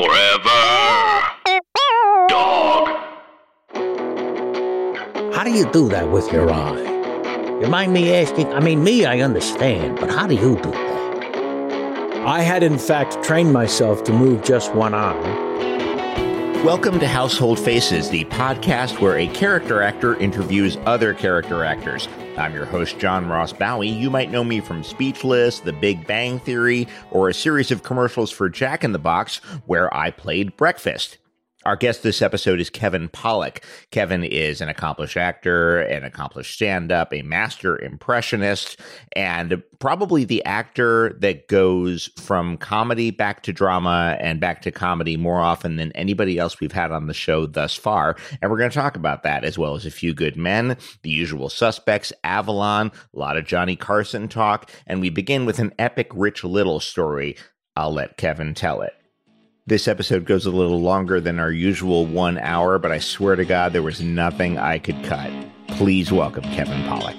Forever. Dog. How do you do that with your eye? You mind me asking? I mean, me, I understand, but how do you do that? I had, in fact, trained myself to move just one eye. Welcome to Household Faces, the podcast where a character actor interviews other character actors. I'm your host, John Ross Bowie. You might know me from Speechless, The Big Bang Theory, or a series of commercials for Jack in the Box, where I played breakfast. Our guest this episode is Kevin Pollak. Kevin is an accomplished actor, an accomplished stand up, a master impressionist, and probably the actor that goes from comedy back to drama and back to comedy more often than anybody else we've had on the show thus far. And we're going to talk about that as well as a few good men, the usual suspects, Avalon, a lot of Johnny Carson talk. And we begin with an epic Rich Little story. I'll let Kevin tell it. This episode goes a little longer than our usual one hour, but I swear to God, there was nothing I could cut. Please welcome Kevin Pollak.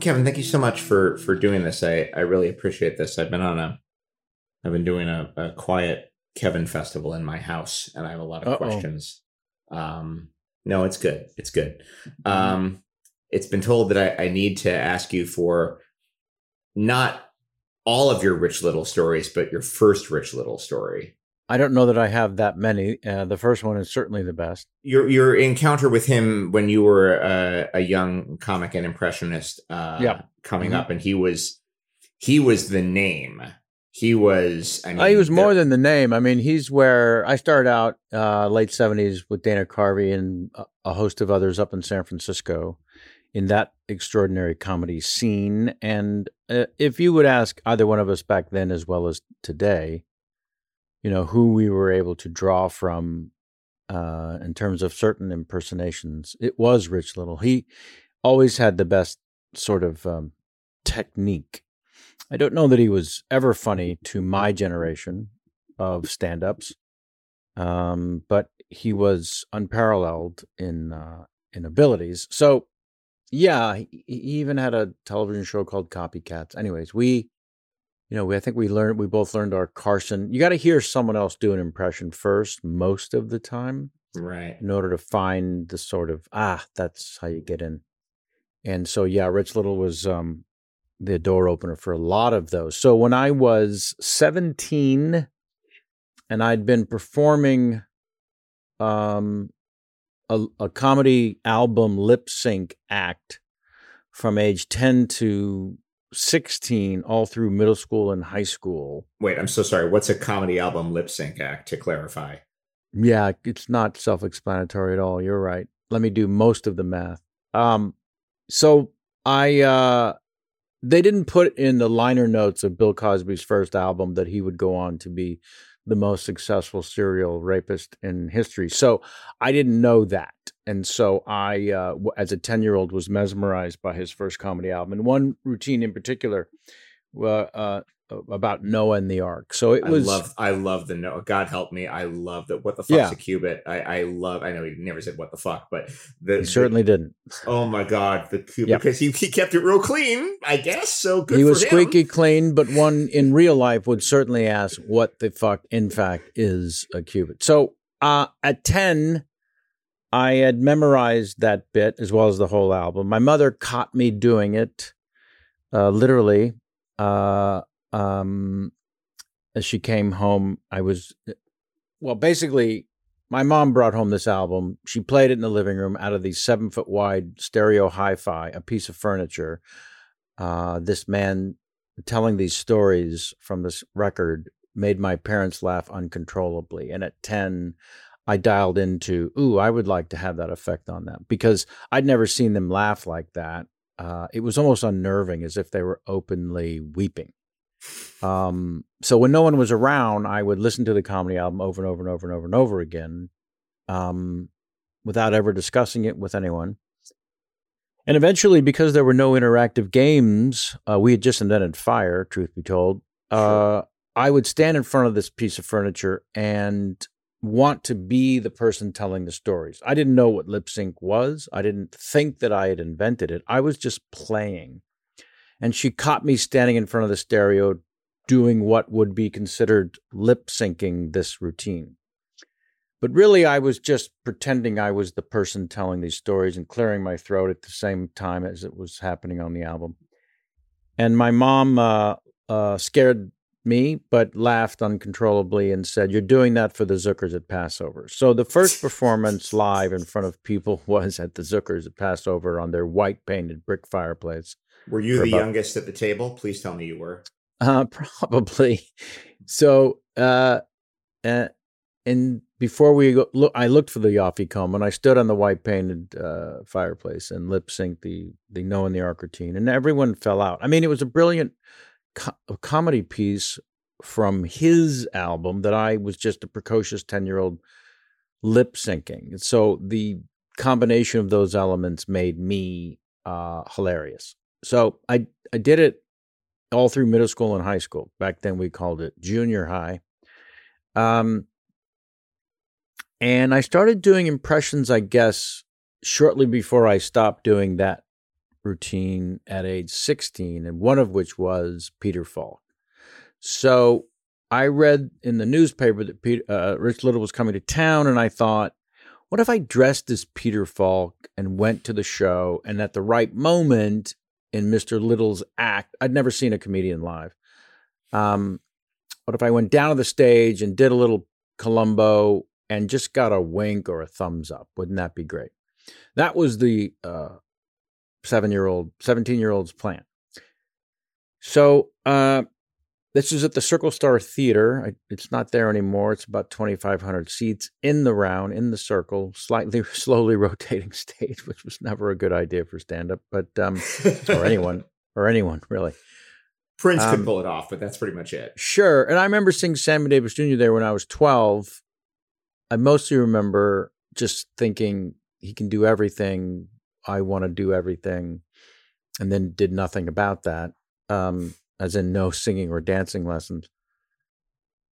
Kevin, thank you so much for for doing this. I, I really appreciate this. I've been on a I've been doing a, a quiet Kevin festival in my house, and I have a lot of Uh-oh. questions. Um, no, it's good. It's good. Um, it's been told that I, I need to ask you for not all of your Rich Little stories, but your first Rich Little story. I don't know that I have that many. Uh, the first one is certainly the best. Your your encounter with him when you were a, a young comic and impressionist, uh, Yeah. coming Mhm. up, and he was he was the name. He was. I mean, Uh, he was the- more than the name. I mean, he's where I started out uh, late 70s with Dana Carvey and a, a host of others up in San Francisco in that extraordinary comedy scene. And uh, if you would ask either one of us back then as well as today, you know, who we were able to draw from uh, in terms of certain impersonations, it was Rich Little. He always had the best sort of um, technique. I don't know that he was ever funny to my generation of stand ups, um, but he was unparalleled in uh, in abilities. So, yeah, he, even had a television show called Copycats. Anyways, we, you know, we I think we learned we both learned our Carson. You got to hear someone else do an impression first most of the time right. in order to find the sort of ah that's how you get in and so yeah rich little was um the door opener for a lot of those so when i was 17 and i'd been performing um a, a comedy album lip sync act from age 10 to 16 all through middle school and high school Wait, I'm so sorry. What's a comedy album lip sync act? To clarify, Yeah, it's not self-explanatory at all. You're right. Let me do most of the math. Um, so I uh, they didn't put in the liner notes of Bill Cosby's first album that he would go on to be the most successful serial rapist in history. So I didn't know that, and so I, uh, as a ten-year-old, was mesmerized by his first comedy album, and one routine in particular, uh, uh, about Noah and the Ark. So it I was love I love the Noah. God help me. I love that. What the fuck's Yeah. a cubit? I I love. I know he never said what the fuck, but the he certainly didn't. Oh my god, the cubit Yep. because he, he kept it real clean. I guess so. Good. he was squeaky clean, but one in real life would certainly ask what the fuck, in fact, is a cubit. So uh, at 10, I had memorized that bit as well as the whole album. My mother caught me doing it, uh, literally. Uh, um, as she came home, I was, well, basically, my mom brought home this album. She played it in the living room out of the seven foot wide stereo hi fi, a piece of furniture. Uh, this man telling these stories from this record made my parents laugh uncontrollably. And at 10, I dialed into, ooh, I would like to have that effect on them because I'd never seen them laugh like that. Uh, it was almost unnerving, as if they were openly weeping. Um, so when no one was around, I would listen to the comedy album over and over and over and over and over again, um, without ever discussing it with anyone. And eventually, because there were no interactive games, uh, we had just invented fire, truth be told. Uh, I would stand in front of this piece of furniture and want to be the person telling the stories. I didn't know what lip sync was. I didn't think that I had invented it. I was just playing. And she caught me standing in front of the stereo doing what would be considered lip syncing this routine. But really, I was just pretending I was the person telling these stories and clearing my throat at the same time as it was happening on the album. And my mom uh, uh, scared me, but laughed uncontrollably and said, You're doing that for the Zuckers at Passover. So the first performance live in front of people was at the Zuckers at Passover on their white painted brick fireplace. Were you the about, youngest at the table? Please tell me you were. Uh, probably. So, uh, uh, and before we go, look, I looked for the afikomen and I stood on the white painted uh, fireplace and lip synced the the Noah and the Ark routine, and everyone fell out. I mean, it was a brilliant co- comedy piece from his album that I was just a precocious ten year old lip syncing. So the combination of those elements made me uh, hilarious. So I I did it all through middle school and high school. Back then we called it junior high. Um, and I started doing impressions, I guess, shortly before I stopped doing that routine at age 16, and one of which was Peter Falk. So I read in the newspaper that Peter, uh, Rich Little was coming to town, and I thought, what if I dressed as Peter Falk and went to the show, and at the right moment in Mr. Little's act, I'd never seen a comedian live. Um, what if I went down to the stage and did a little Columbo and just got a wink or a thumbs up. Wouldn't that be great? That was the uh, seven year old, 17 year old's plan. So uh, this is at the Circle Star Theater. I, it's not there anymore. It's about 2,500 seats in the round, in the circle, slightly slowly rotating stage, which was never a good idea for stand up, but um, or anyone, or anyone really. Prince um, could pull it off, but that's pretty much it. Sure. And I remember seeing Sammy Davis Jr. there when I was 12 I mostly remember just thinking he can do everything. I want to do everything, and then did nothing about that, um, as in no singing or dancing lessons.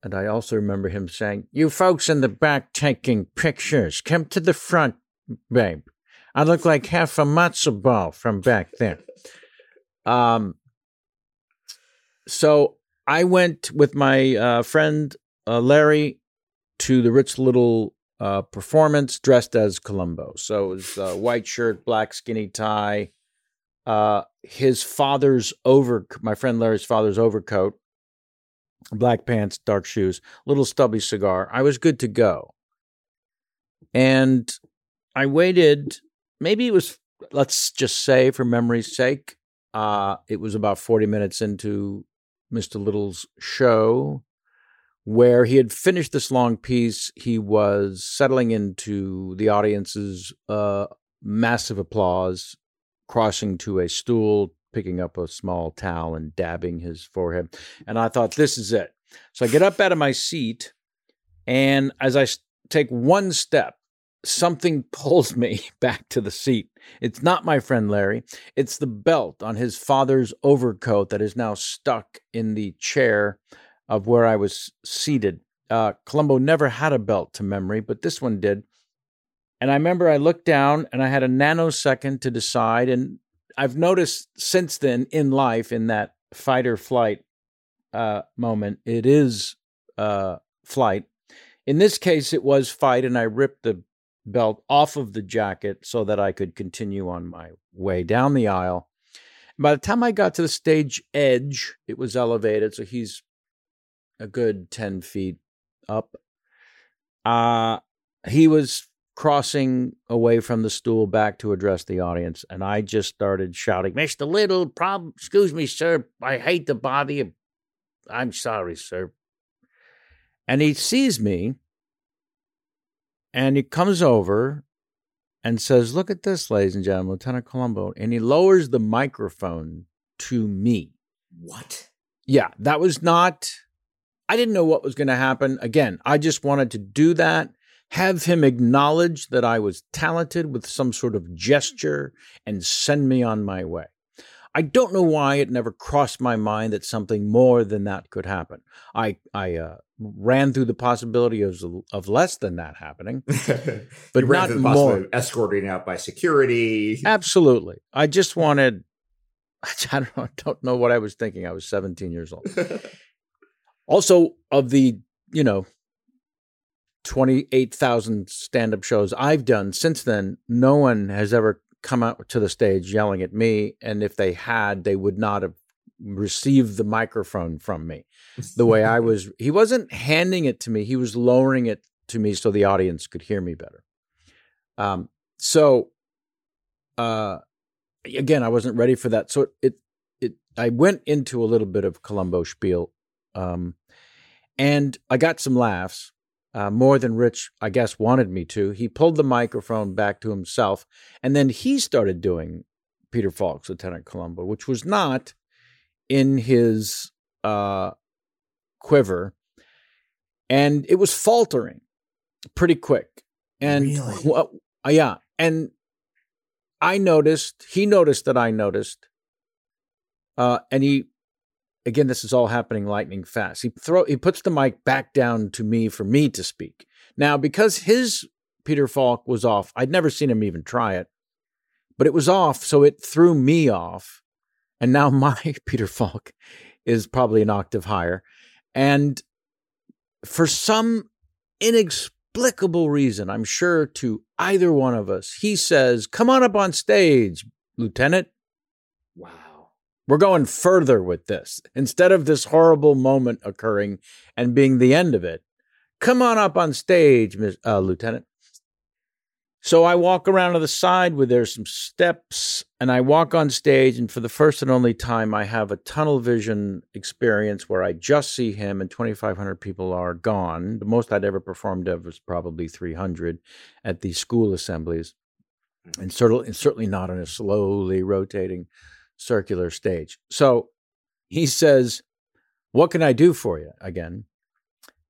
And I also remember him saying, "You folks in the back taking pictures, come to the front, babe. I look like half a matzo ball from back there." Um. So I went with my uh, friend uh, Larry to the Rich Little uh, performance dressed as Columbo. So it was uh, white shirt, black skinny tie, uh, his father's over, my friend Larry's father's overcoat, black pants, dark shoes, little stubby cigar. I was good to go. And I waited, maybe it was, let's just say for memory's sake, uh, it was about 40 minutes into Mr. Little's show where he had finished this long piece. He was settling into the audience's uh, massive applause, crossing to a stool, picking up a small towel and dabbing his forehead. And I thought, this is it. So I get up out of my seat, and as I take one step, something pulls me back to the seat. It's not my friend Larry. It's the belt on his father's overcoat that is now stuck in the chair of where I was seated. Uh, Columbo never had a belt to memory, but this one did. And I remember I looked down and I had a nanosecond to decide. And I've noticed since then in life, in that fight or flight uh, moment, it is uh, flight. In this case, it was fight, and I ripped the belt off of the jacket so that I could continue on my way down the aisle. By the time I got to the stage edge, it was elevated, so he's a good 10 feet up. Uh, he was crossing away from the stool back to address the audience, and I just started shouting, Mr. Little, problem, excuse me, sir, I hate to bother you. I'm sorry, sir. And he sees me, and he comes over and says, Look at this, ladies and gentlemen, Lieutenant Columbo. And he lowers the microphone to me. What? Yeah, that was not I didn't know what was going to happen. Again, I just wanted to do that, have him acknowledge that I was talented with some sort of gesture and send me on my way. I don't know why it never crossed my mind that something more than that could happen. I I uh, ran through the possibility of of less than that happening, but not more. Escorting out by security. Absolutely, I just wanted. I don't know, don't know what I was thinking. I was 17 years old. Also, of the, you know, 28,000 stand up shows I've done since then, no one has ever come out to the stage yelling at me. And if they had, they would not have received the microphone from me the way I was. He wasn't handing it to me, he was lowering it to me so the audience could hear me better. Um, so, uh, again, I wasn't ready for that. So it, it, I went into a little bit of Columbo spiel, um, and I got some laughs uh, more than Rich, I guess, wanted me to. He pulled the microphone back to himself, and then he started doing Peter Falk's Lieutenant Columbo, which was not in his uh, quiver, and it was faltering pretty quick. And Really? uh, yeah, and I noticed. He noticed that I noticed, uh, and he again, this is all happening lightning fast. He throw he puts the mic back down to me for me to speak. Now, because his Peter Falk was off, I'd never seen him even try it, but it was off, so it threw me off. And now my Peter Falk is probably an octave higher. And for some inexplicable reason, I'm sure to either one of us, he says, Come on up on stage, Lieutenant. Wow. We're going further with this. Instead of this horrible moment occurring and being the end of it, come on up on stage, uh, Lieutenant. So I walk around to the side where there's some steps, and I walk on stage. And for the first and only time, I have a tunnel vision experience where I just see him, and 2,500 people are gone. The most I'd ever performed of was probably 300 at the school assemblies, and certainly, and certainly not in a slowly rotating circular stage. So he says, What can I do for you again?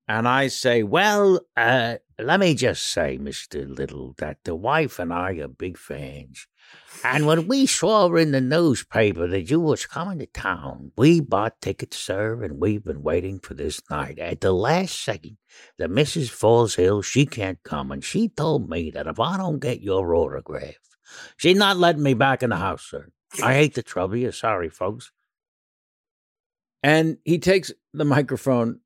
And I say, Well, uh, let me just say, Mr. Little, that the wife and I are big fans. And when we saw in the newspaper that you was coming to town, we bought tickets, sir, and we've been waiting for this night. At the last second, the Mrs. Falls Hill, she can't come, and she told me that if I don't get your autograph, she's not letting me back in the house, sir. I hate to trouble you. Sorry, folks. And he takes the microphone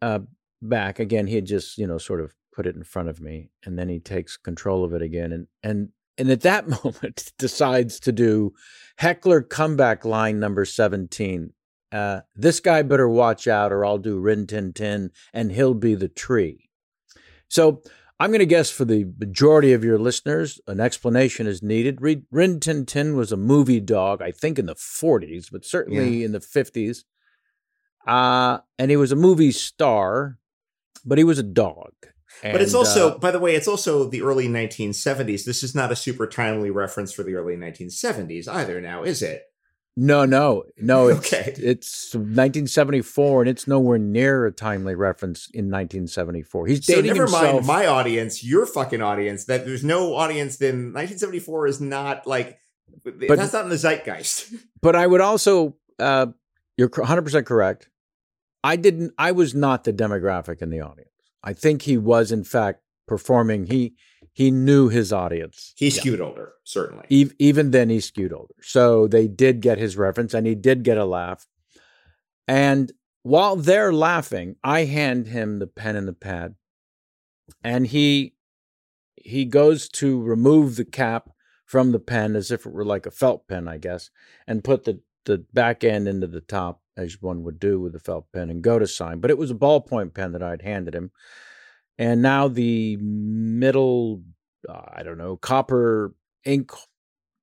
uh, back again. He had just, you know, sort of put it in front of me, and then he takes control of it again, and and and at that moment decides to do heckler comeback line number seventeen. Uh, this guy better watch out, or I'll do Rin Tin Tin, and he'll be the tree. So I'm going to guess for the majority of your listeners, an explanation is needed. Rin Tin Tin was a movie dog, I think in the 40s, but certainly in the 50s. Uh, and he was a movie star, but he was a dog. but it's also, uh, by the way, it's also the early 1970s. This is not a super timely reference for the early 1970s either, now, is it? No, no, no. It's, Okay. it's 1974, and it's nowhere near a timely reference in 1974. He's So dating never himself. mind my audience, your fucking audience, that there's no audience then 1974 is not like, that's not in the zeitgeist. But I would also, uh, you're 100% correct. I didn't, I was not the demographic in the audience. I think he was, in fact, performing. He, he knew his audience. He skewed older, certainly. Ev- Even then, he skewed older. So they did get his reference and he did get a laugh. And while they're laughing, I hand him the pen and the pad. And he, he goes to remove the cap from the pen as if it were like a felt pen, I guess, and put the, the back end into the top, as one would do with a felt pen, and go to sign. But it was a ballpoint pen that I'd handed him. And now the middle, uh, I don't know, copper ink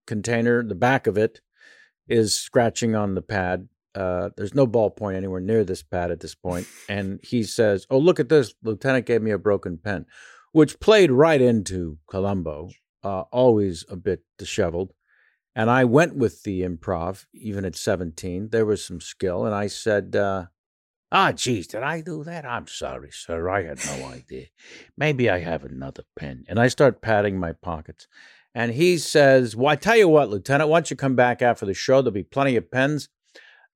container, the back of it is scratching on the pad. Uh, there's no ballpoint anywhere near this pad at this point. And he says, Oh, look at this. Lieutenant gave me a broken pen, which played right into Columbo, uh, always a bit disheveled. And I went with the improv, even at 17. There was some skill. And I said, uh, Ah, geez, did I do that? I'm sorry, sir. I had no idea. Maybe I have another pen. And I start patting my pockets. And he says, Well, I tell you what, Lieutenant, why don't you come back after the show? There'll be plenty of pens.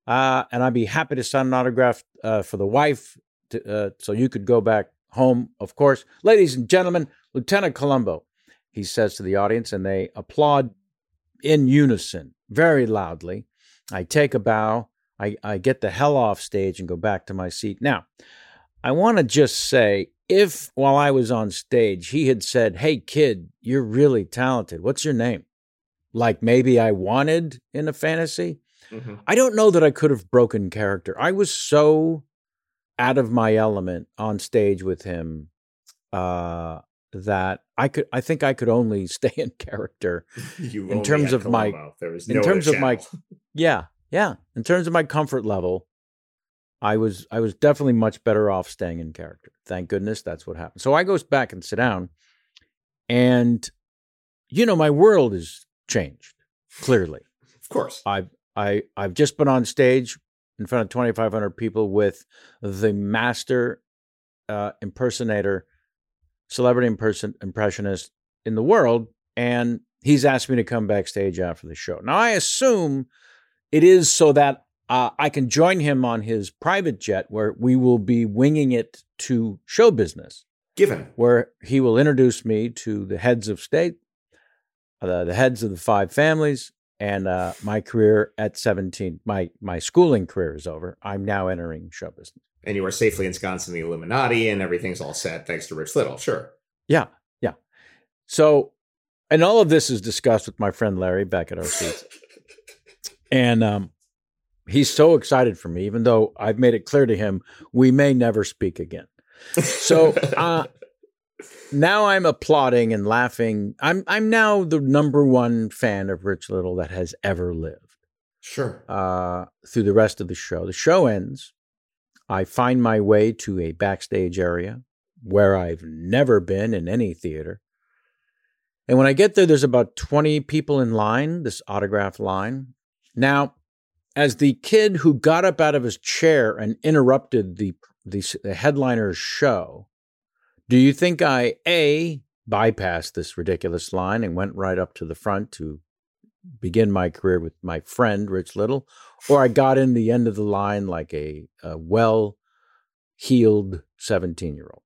Uh, and I'd be happy to sign an autograph uh, for the wife to, uh, so you could go back home, of course. Ladies and gentlemen, Lieutenant Columbo, he says to the audience, and they applaud in unison, very loudly. I take a bow. I, I get the hell off stage and go back to my seat. Now, I want to just say if while I was on stage, he had said, Hey, kid, you're really talented. What's your name? Like maybe I wanted in a fantasy. Mhm. I don't know that I could have broken character. I was so out of my element on stage with him uh, that I could. I think I could only stay in character. You In terms of my- Columbo. there was in no terms of my- Yeah, yeah. In terms of my comfort level, I was I was definitely much better off staying in character. Thank goodness that's what happened. So I goes back and sit down, and you know my world has changed clearly. of course. I've I I've just been on stage in front of 2,500 people with the master uh, impersonator, celebrity imperson- impressionist in the world, and he's asked me to come backstage after the show. Now I assume it is so that uh, I can join him on his private jet, where we will be winging it to show business Given. where he will introduce me to the heads of state, uh, the heads of the five families, and uh, my career at 17. My my schooling career is over. I'm now entering show business. And you are safely ensconced in the Illuminati and everything's all set thanks to Rich Little. Sure. Yeah, yeah. So, and all of this is discussed with my friend Larry back at our seats, and um, he's so excited for me, even though I've made it clear to him we may never speak again. So, uh, now I'm applauding and laughing. I'm I'm now the number one fan of Rich Little that has ever lived. sure. Uh, through the rest of the show, the show ends. I find my way to a backstage area where I've never been in any theater. And when I get there, there's about 20 people in line, this autograph line. Now, as the kid who got up out of his chair and interrupted the, the, the headliner's show, do you think I, A, bypassed this ridiculous line and went right up to the front to begin my career with my friend, Rich Little, or I got in the end of the line like a, a well heeled 17 year old?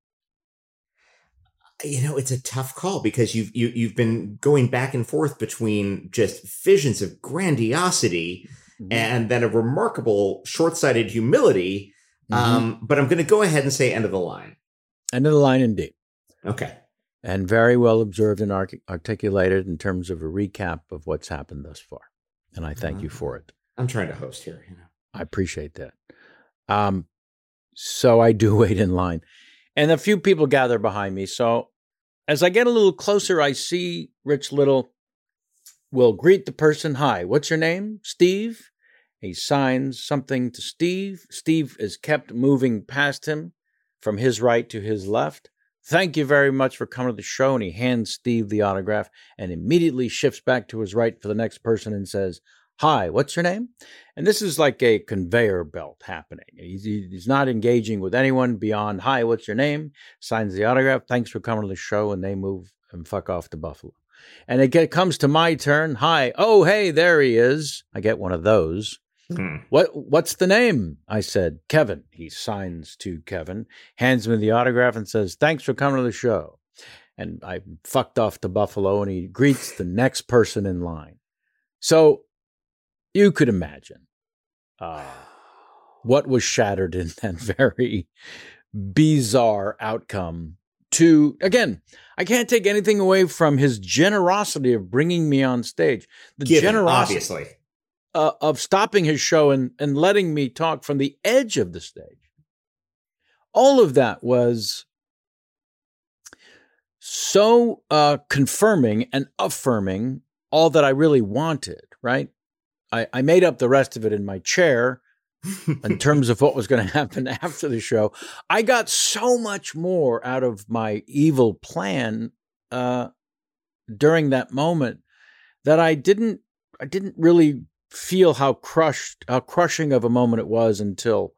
You know it's a tough call because you've you, you've been going back and forth between just visions of grandiosity Mm-hmm. and then a remarkable short-sighted humility Mhm. um, but i'm going to go ahead and say end of the line End of the line indeed. okay And very well observed and artic- articulated in terms of a recap of what's happened thus far. And I thank you Mhm. for it. i'm trying to host here you know I appreciate that. Um, so I do wait in line, and a few people gather behind me. So as I get a little closer, I see Rich Little will greet the person. Hi, what's your name? Steve. He signs something to Steve. Steve is kept moving past him from his right to his left. Thank you very much for coming to the show. And he hands Steve the autograph and immediately shifts back to his right for the next person and says, Hi, what's your name? And this is like a conveyor belt happening. He's, he's not engaging with anyone beyond, Hi, what's your name? Signs the autograph. Thanks for coming to the show. And they move and fuck off to Buffalo. And it get, comes to my turn. Hi. Oh, hey, there he is. I get one of those. Hmm. What what's the name? I said, Kevin. He signs to Kevin, hands me the autograph and says, Thanks for coming to the show. And I fucked off to Buffalo and he greets the next person in line. So you could imagine uh, what was shattered in that very bizarre outcome to again i can't take anything away from his generosity of bringing me on stage the Given, generosity obviously uh, of stopping his show and, and letting me talk from the edge of the stage. All of that was so uh, confirming and affirming all that I really wanted, right? I, I made up the rest of it in my chair in terms of what was going to happen after the show. I got so much more out of my evil plan uh, during that moment that I didn't I didn't really feel how crushed how crushing of a moment it was until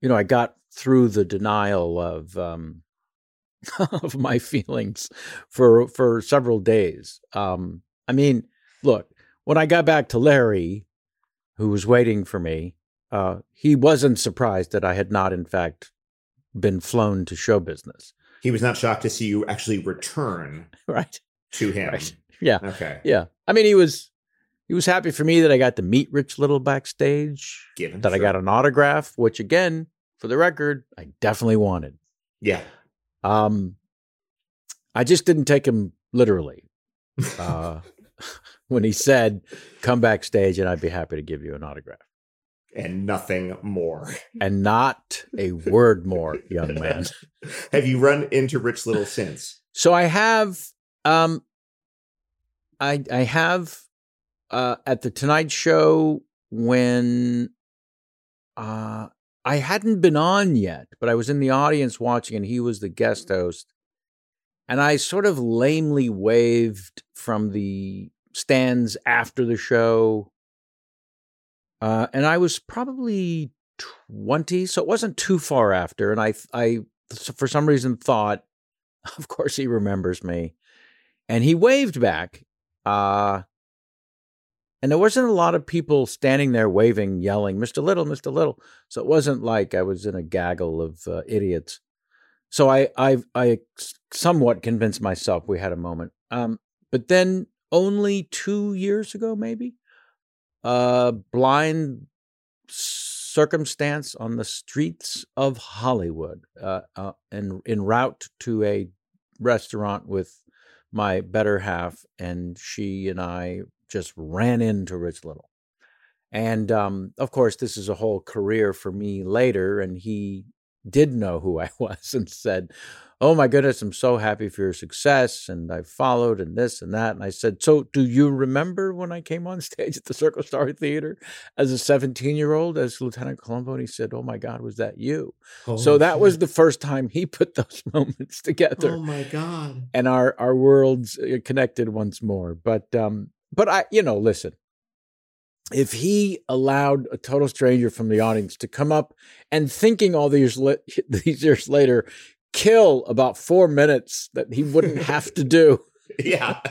you know I got through the denial of um, of my feelings for for several days. Um, I mean, look, when I got back to Larry, who was waiting for me, uh, he wasn't surprised that I had not, in fact, been flown to show business. he was not shocked to see you actually return Right. to him Right. Yeah. okay Yeah. I mean, he was he was happy for me that I got to meet Rich Little backstage, Given that I got an autograph, which again, for the record, I definitely wanted. Yeah. Um, I just didn't take him literally uh, when he said, "Come backstage, and I'd be happy to give you an autograph." and nothing more. And not a word more, young man. Have you run into Rich Little since? So I have, um, I I have uh, at the Tonight Show when uh, I hadn't been on yet, but I was in the audience watching, and he was the guest host, and I sort of lamely waved from the stands after the show, uh, and I was probably twenty, so it wasn't too far after, and I I for some reason thought of course he remembers me. And he waved back uh and there wasn't a lot of people standing there waving yelling mr little mr little. So it wasn't like i was in a gaggle of uh, idiots. So i i i somewhat convinced myself we had a moment. Um but then only 2 years ago maybe uh blind circumstance on the streets of Hollywood, uh, uh, en, en route to a restaurant with my better half, and she and I just ran into Rich Little. And um, of course, this is a whole career for me later, and he did know who I was and said, Oh my goodness, I'm so happy for your success. And I followed and this and that. And I said, So do you remember when I came on stage at the Circle Star Theater as a 17 year old as Lieutenant Columbo? And he said, Oh my God, was that you? so that was the first time he put those moments together Oh my god. and our our worlds uh, connected once more. But um, but I, you know, listen, if he allowed a total stranger from the audience to come up and thinking all these li- these years later, kill about four minutes that he wouldn't have to do. Yeah.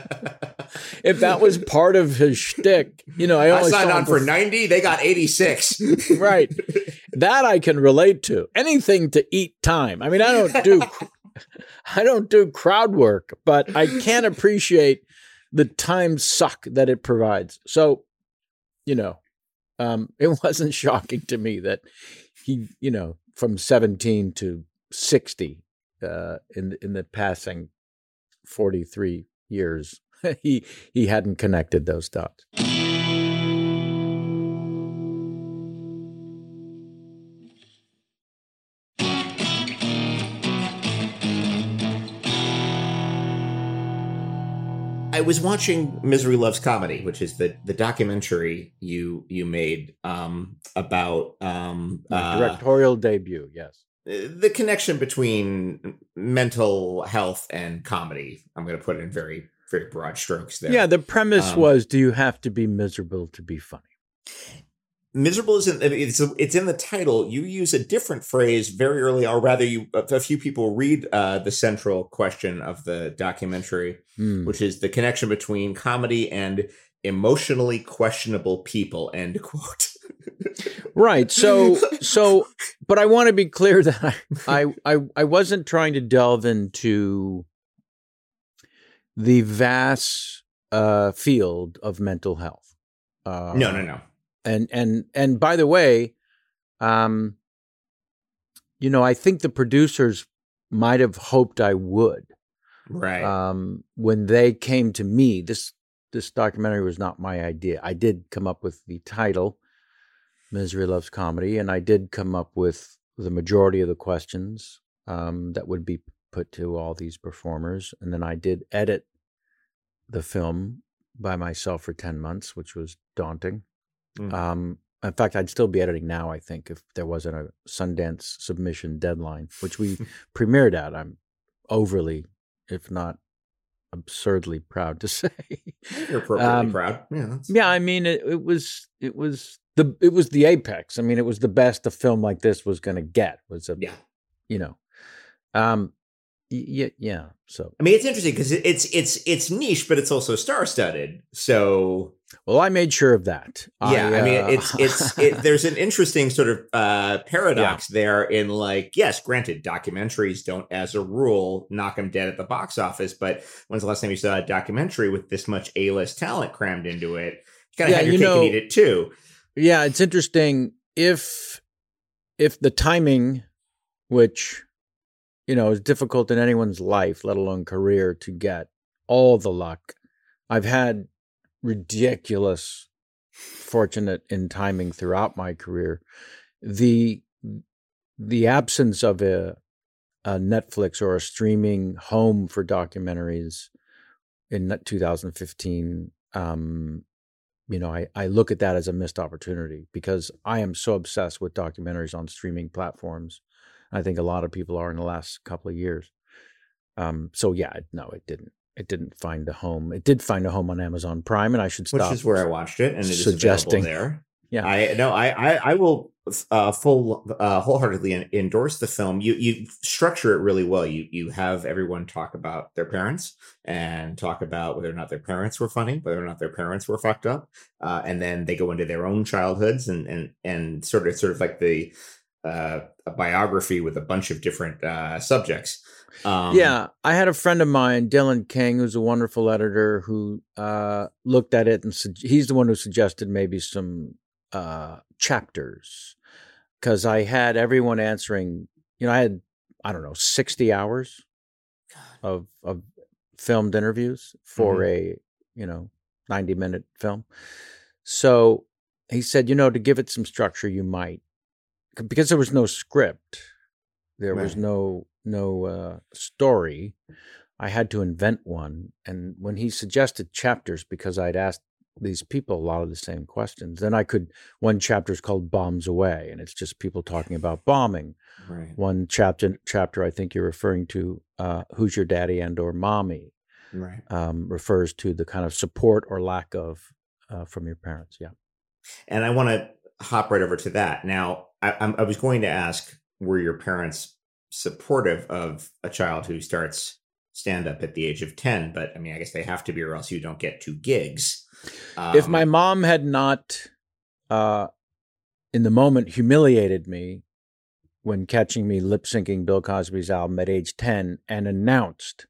If that was part of his shtick, you know, I I signed on for for 90, they got 86. right. That I can relate to. Anything to eat time. I mean, I don't do I don't do crowd work, but I can appreciate the time suck that it provides. So, you know, um, it wasn't shocking to me that he, you know, from 17 to 60 uh, in in the passing 43 years, he he hadn't connected those dots. Was watching Misery Loves Comedy, which is the the documentary you you made um, about um, uh, directorial debut, yes. the connection between mental health and comedy. I'm going to put it in very very broad strokes there. Yeah, the premise Um, was do you have to be miserable to be funny? Miserable isn't it's it's in the title. You use a different phrase very early, or rather, you a few people read uh, the central question of the documentary, Hmm. which is the connection between comedy and emotionally questionable people. End quote. Right. So so but I want to be clear that I, I I I wasn't trying to delve into the vast uh field of mental health. Uh no, no, no. And and and by the way um you know i think the producers might have hoped i would Right. um when they came to me. This this documentary was not my idea. I did come up with the title misery loves comedy and i did come up with the majority of the questions um that would be put to all these performers. And then i did edit the film by myself for 10 months which was daunting Mm. um, in fact, I'd still be editing now. I think if there wasn't a Sundance submission deadline, which we premiered at, I'm overly, if not absurdly proud to say. You're appropriately um, proud. Yeah. yeah, I mean, it, it was it was the it was the apex. I mean, it was the best a film like this was going to get. Was a Yeah. you know, um, yeah, yeah. So I mean, it's interesting because it's it's it's niche, but it's also star studded. So well, I made sure of that. yeah, I, mean, uh, it's it's it, there's an interesting sort of uh, paradox there in like, yes, granted, documentaries don't, as a rule, knock them dead at the box office. But when's the last time you saw a documentary with this much A list talent crammed into it? gotta Yeah, have your you cake know- and eat it too. Yeah, it's interesting if if the timing, which you know is difficult in anyone's life, let alone career, to get all the luck. I've had ridiculous fortunate in timing throughout my career. The the absence of a, a Netflix or a streaming home for documentaries in 2015 um, you know, I, I look at that as a missed opportunity because I am so obsessed with documentaries on streaming platforms. I think a lot of people are in the last couple of years. Um, so yeah, no, it didn't. It didn't find a home. It did find a home on Amazon Prime, and I should stop. Which is where I watched it, and it is suggesting- available there. Yeah. I no, I I, I will uh, full uh, wholeheartedly endorse the film. You you structure it really well. You you have everyone talk about their parents and talk about whether or not their parents were funny, whether or not their parents were fucked up, uh, and then they go into their own childhoods and and and sort of sort of like the uh, a biography with a bunch of different uh, subjects. Um, yeah, I had a friend of mine, Dylan King, who's a wonderful editor, who uh, looked at it and sug- he's the one who suggested maybe some uh, chapters because I had everyone answering. You know, I had I don't know sixty hours of of filmed interviews for a you know ninety minute film. So he said, you know, to give it some structure, you might because there was no script, there was no no uh, story. I had to invent one, and when he suggested chapters, because I'd asked these people a lot of the same questions, then I could. One chapter is called "Bombs Away," and it's just people talking about bombing. right, One chapter, chapter I think you're referring to, uh, "Who's Your Daddy and or Mommy," right. um, refers to the kind of support or lack of uh, from your parents. Yeah. And I want to hop right over to that. Now, I, I'm, I was going to ask, were your parents supportive of a child who starts stand up at the age of 10? But I mean, I guess they have to be, or else you don't get two gigs. if Um, my mom had not uh in the moment humiliated me when catching me lip syncing Bill Cosby's album at age 10 and announced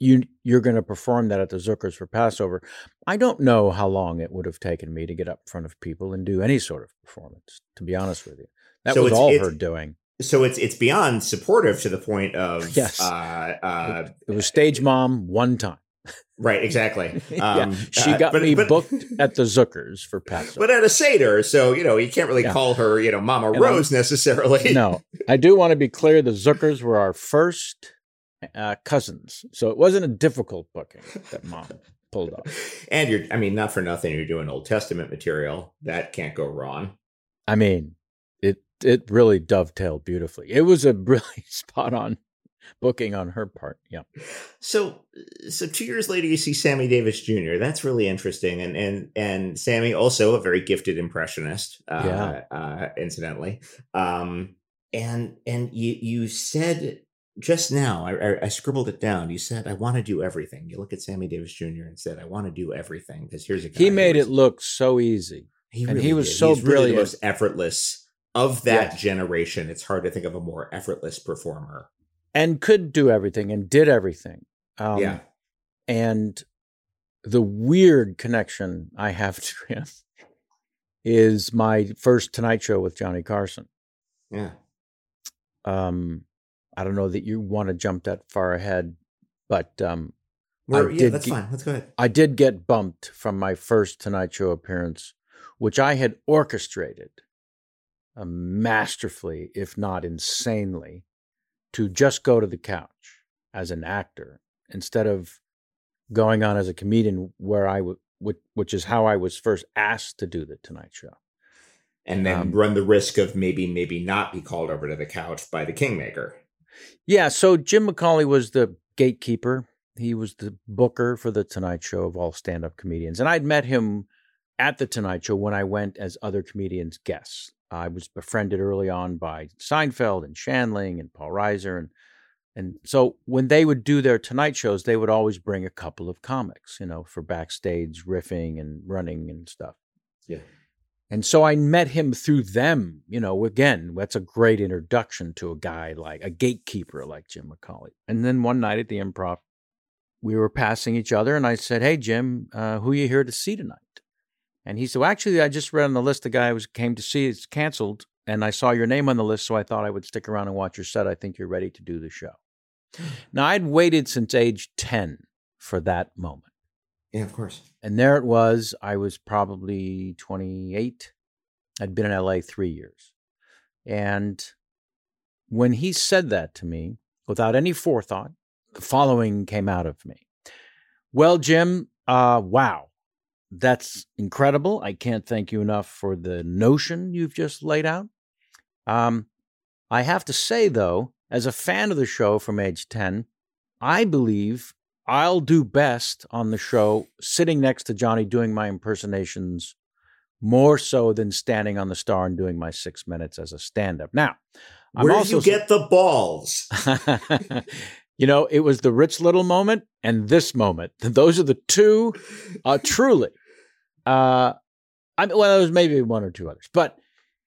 you you're going to perform that at the Zuckers for Passover. I don't know how long it would have taken me to get up in front of people and do any sort of performance, to be honest with you. That So was all her doing. So it's it's beyond supportive to the point of Yes. uh, uh, It was stage mom one time. right, exactly. yeah, Um, she uh, got but- me but- booked at the Zuckers for Passover. But at a Seder, so you know you can't really Yeah. call her, you know, Mama And I'm- Rose necessarily. no, I do want to be clear. The Zuckers were our first uh, cousins, so it wasn't a difficult booking that mom pulled off. And you're, I mean, not for nothing, you're doing Old Testament material. That can't go wrong. I mean, it really dovetailed beautifully. It was a really spot on booking on her part. Yeah, So, so two years later, you see Sammy Davis Jr. That's really interesting, and and and Sammy also a very gifted impressionist. Uh, Yeah. Uh, incidentally, um, and and you you said just now, I, I, I scribbled it down. You said I want to do everything. You look at Sammy Davis Jr. and said I want to do everything because here's a guy he made it look so easy. He and he was did. so He's really brilliant. the most effortless of that Yes. generation. It's hard to think of a more effortless performer. and could do everything and did everything. Um, yeah, And the weird connection I have to him is my first Tonight Show with Johnny Carson. yeah. Um, I don't know that you want to jump that far ahead, but um, We're- I yeah, did that's fine. Let's go ahead. I did get bumped from my first Tonight Show appearance, which I had orchestrated masterfully, if not insanely, to just go to the couch as an actor instead of going on as a comedian, where I would, which is how I was first asked to do the Tonight Show. and then Um, run the risk of maybe maybe not be called over to the couch by the kingmaker Yeah, so Jim McCawley was the gatekeeper. He was the booker for the Tonight Show of all stand-up comedians, and I'd met him at the Tonight Show when I went as other comedians' guests. I was befriended early on by Seinfeld and Shandling and Paul Reiser, and and so when they would do their Tonight shows, they would always bring a couple of comics, you know, for backstage riffing and running and stuff. Yeah. And so I met him through them. You know, again, that's a great introduction to a guy like a gatekeeper like Jim McCawley. And then one night at the improv, we were passing each other, and I said, Hey, Jim, uh, who you here to see tonight? And he said, well, actually, I just read on the list the guy who came to see it's canceled, and I saw your name on the list, so I thought I would stick around and watch your set. I think you're ready to do the show. now, I'd waited since age 10 for that moment. Yeah, of course. And there it was. I was probably 28. I'd been in LA three years. And when he said that to me, without any forethought, the following came out of me. Well, Jim, uh, wow, that's incredible. I can't thank you enough for the notion you've just laid out. Um, I have to say, though, as a fan of the show from age 10, I believe I'll do best on the show sitting next to Johnny doing my impersonations more so than standing on the star and doing my six minutes as a stand up. Now, where I'm do you get the balls? you know, it was the Rich Little moment and this moment. Those are the two, uh, truly. Uh, I mean, well, there was maybe one or two others, but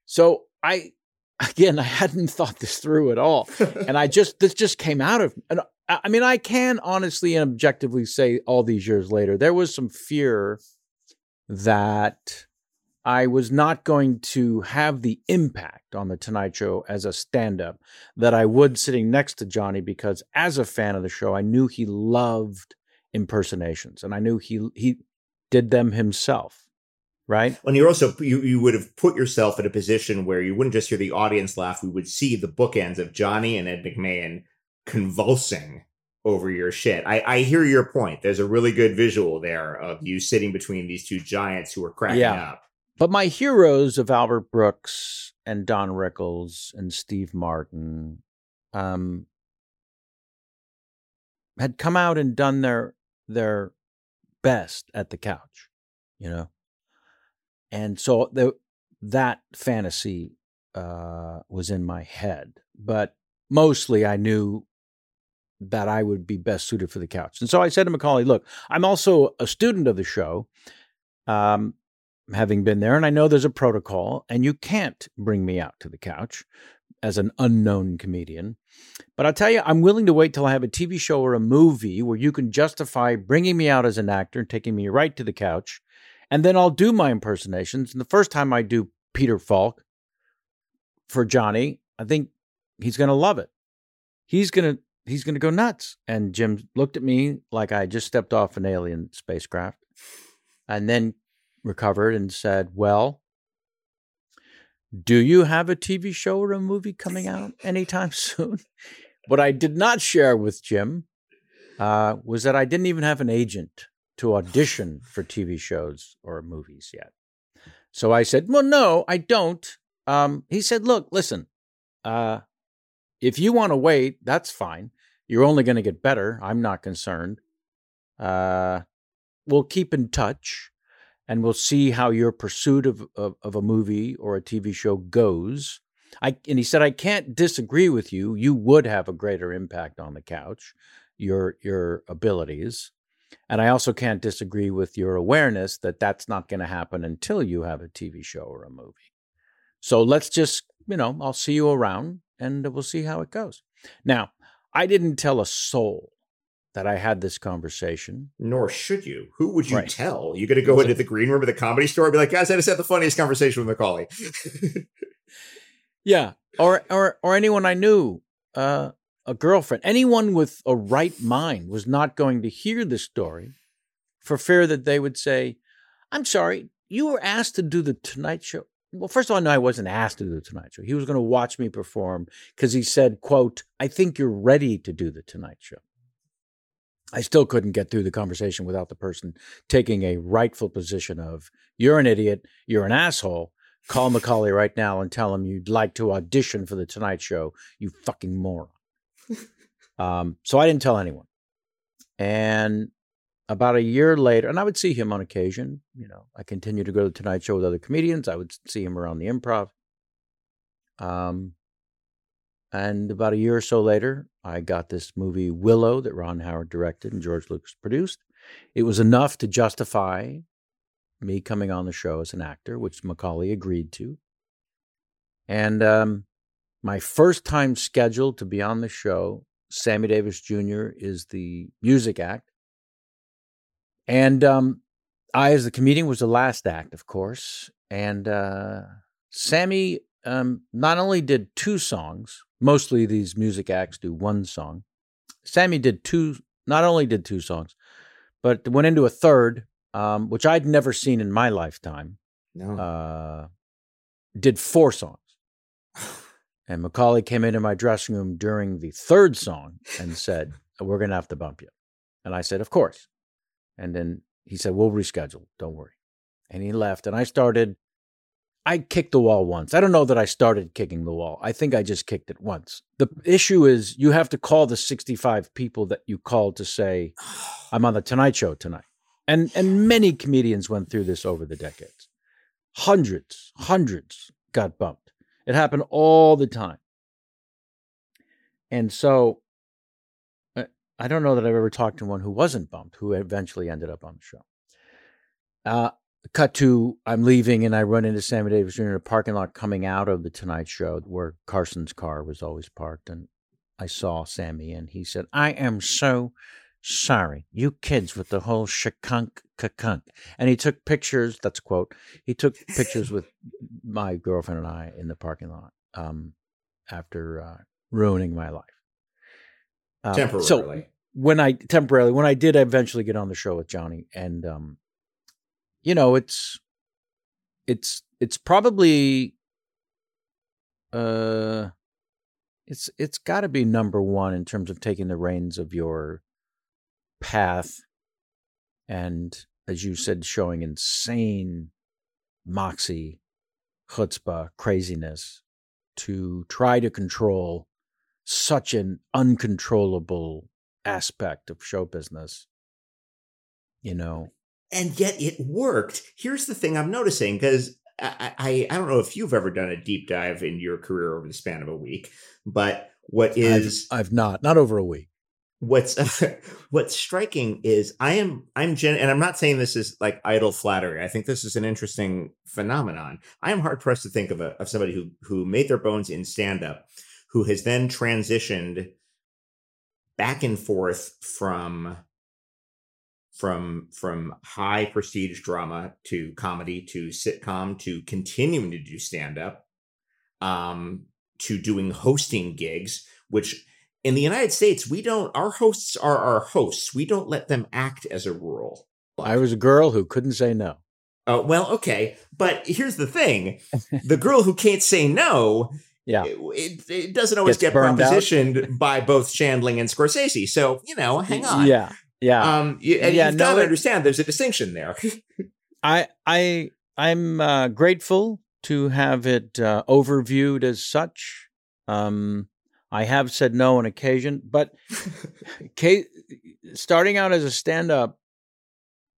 so I, again, I hadn't thought this through at all, and I just this just came out of. And I mean, I can honestly and objectively say, all these years later, there was some fear that I was not going to have the impact on the Tonight Show as a stand up that I would sitting next to Johnny because as a fan of the show, I knew he loved impersonations and I knew he he did them himself. Right. And you're also you, you would have put yourself in a position where you wouldn't just hear the audience laugh, we would see the bookends of Johnny and Ed McMahon convulsing over your shit. I, I hear your point. There's a really good visual there of you sitting between these two giants who are cracking yeah. up. But my heroes of Albert Brooks and Don Rickles and Steve Martin um, had come out and done their their best at the couch, you know. And so the, that fantasy uh, was in my head, but mostly I knew that I would be best suited for the couch. And so I said to McCawley, "Look, I'm also a student of the show." Um, having been there, and I know there's a protocol, and you can't bring me out to the couch as an unknown comedian. But I'll tell you, I'm willing to wait till I have a TV show or a movie where you can justify bringing me out as an actor and taking me right to the couch, and then I'll do my impersonations. And the first time I do Peter Falk for Johnny, I think he's going to love it. He's going to he's going to go nuts. And Jim looked at me like I just stepped off an alien spacecraft, and then recovered and said, Well, do you have a TV show or a movie coming out anytime soon? what I did not share with Jim uh, was that I didn't even have an agent to audition for TV shows or movies yet. So I said, Well, no, I don't. Um, he said, Look, listen, uh, if you want to wait, that's fine. You're only going to get better. I'm not concerned. Uh, we'll keep in touch and we'll see how your pursuit of, of, of, a movie or a TV show goes. I, and he said, I can't disagree with you. You would have a greater impact on the couch, your, your abilities. And I also can't disagree with your awareness that that's not going to happen until you have a TV show or a movie. So let's just, you know, I'll see you around and we'll see how it goes. Now, I didn't tell a soul that I had this conversation. Nor should you. Who would you right. tell? You going to go into the green room of the comedy store and be like, guys, I just had the funniest conversation with McCawley. yeah, or or or anyone I knew, uh, a girlfriend, anyone with a right mind was not going to hear this story, for fear that they would say, "I'm sorry, you were asked to do the Tonight Show." Well, first of all, no, I wasn't asked to do the Tonight Show. He was going to watch me perform because he said, "quote I think you're ready to do the Tonight Show." I still couldn't get through the conversation without the person taking a rightful position of, you're an idiot, you're an asshole. Call McCawley right now and tell him you'd like to audition for the Tonight Show, you fucking moron. um, so I didn't tell anyone. And about a year later, and I would see him on occasion. You know, I continued to go to the Tonight Show with other comedians. I would see him around the improv. Um, and about a year or so later, I got this movie Willow that Ron Howard directed and George Lucas produced. It was enough to justify me coming on the show as an actor, which McCawley agreed to. And um, my first time scheduled to be on the show, Sammy Davis Jr. is the music act. And um, I, as the comedian, was the last act, of course, and uh, Sammy um, not only did two songs. Mostly these music acts do one song. Sammy did two. Not only did two songs, but went into a third, um, which I'd never seen in my lifetime. No. Uh, did four songs. And McCawley came into my dressing room during the third song and said, We're going to have to bump you. And I said, Of course. And then he said, We'll reschedule. Don't worry. And he left. And I started, I kicked the wall once. I don't know that I started kicking the wall. I think I just kicked it once. The issue is you have to call the 65 people that you called to say, I'm on the Tonight Show tonight. And, and many comedians went through this over the decades. Hundreds, hundreds got bumped. It happened all the time. And so uh, I don't know that I've ever talked to one who wasn't bumped, who eventually ended up on the show. Uh, cut to I'm leaving and I run into Sammy Davis Jr. in a parking lot coming out of the Tonight Show where Carson's car was always parked. And I saw Sammy and he said, I am so sorry. You kids with the whole shakunk kakunk. And he took pictures, that's a quote. He took pictures with my girlfriend and I in the parking lot um, after uh, ruining my life. Um, Temporarily. So when I temporarily, when I did eventually get on the show with Johnny, and um, you know, it's it's it's probably uh it's it's got to be number one in terms of taking the reins of your path and as you said showing insane moxie chutzpah craziness to try to control such an uncontrollable aspect of show business you know and yet it worked. Here's the thing I'm noticing because I, I, I don't know if you've ever done a deep dive in your career over the span of a week, but what is I've, I've not not over a week what's what's striking is I am I'm gen and I'm not saying this is like idle flattery. I think this is an interesting phenomenon. I am hard pressed to think of a of somebody who who made their bones in stand up, who has then transitioned back and forth from from from high prestige drama to comedy to sitcom to continuing to do stand up um to doing hosting gigs which in the United States we don't our hosts are our hosts. We don't let them act as a rule. I was a girl who couldn't say no. Uh, well okay. But here's the thing. The girl who can't say no yeah. it, it, doesn't always Gets get out. propositioned by both Shandling and Scorsese. So you know hang on. yeah yeah um you, and Yeah, you've no, got to understand there's a distinction there I I I'm uh, grateful to have it uh, overviewed as such. Um, I have said no on occasion, but starting out as a stand-up,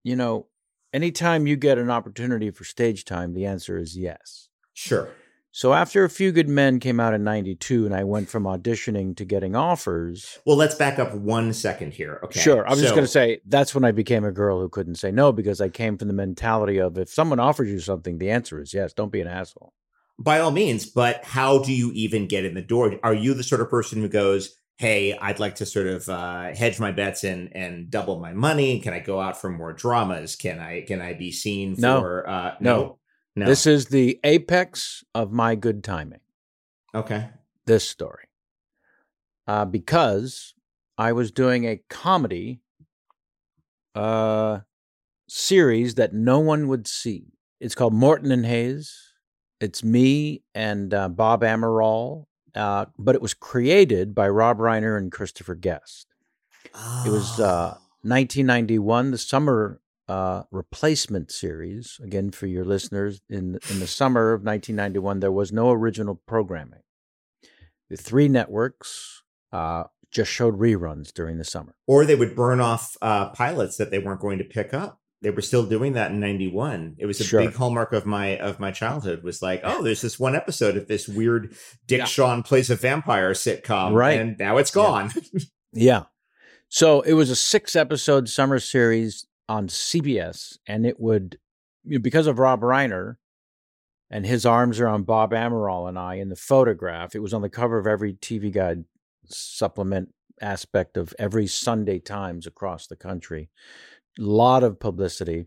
you know, anytime you get an opportunity for stage time, the answer is yes. sure So after a few good men came out in '92, and I went from auditioning to getting offers. Well, let's back up one second here. Okay. Sure. I was just going to say that's when I became a girl who couldn't say no because I came from the mentality of if someone offers you something, the answer is yes. Don't be an asshole. by all means, but how do you even get in the door? Are you the sort of person who goes, "Hey, I'd like to sort of uh, hedge my bets and and double my money. Can I go out for more dramas? Can I can I be seen No. for uh, No. no no This is the apex of my good timing, okay this story. Uh, because I was doing a comedy uh, series that no one would see. It's called Morton and Hayes. It's me and uh, Bob Amaral, uh, but it was created by Rob Reiner and Christopher Guest. It was uh, 1991, the summer uh, replacement series. Again, for your listeners, in in the summer of 1991, there was no original programming. The three networks uh, just showed reruns during the summer. or they would burn off uh, pilots that they weren't going to pick up. They were still doing that in '91. It was a Sure. big hallmark of my of my childhood. Was like, oh, there's this one episode of this weird Dick Yeah. Shawn plays a vampire sitcom, Right. And now it's gone. Yeah. So it was a six episode summer series on CBS, and it would, because of Rob Reiner and his arms around Bob Amaral and I in the photograph, it was on the cover of every TV Guide supplement aspect of every Sunday Times across the country. A lot of publicity.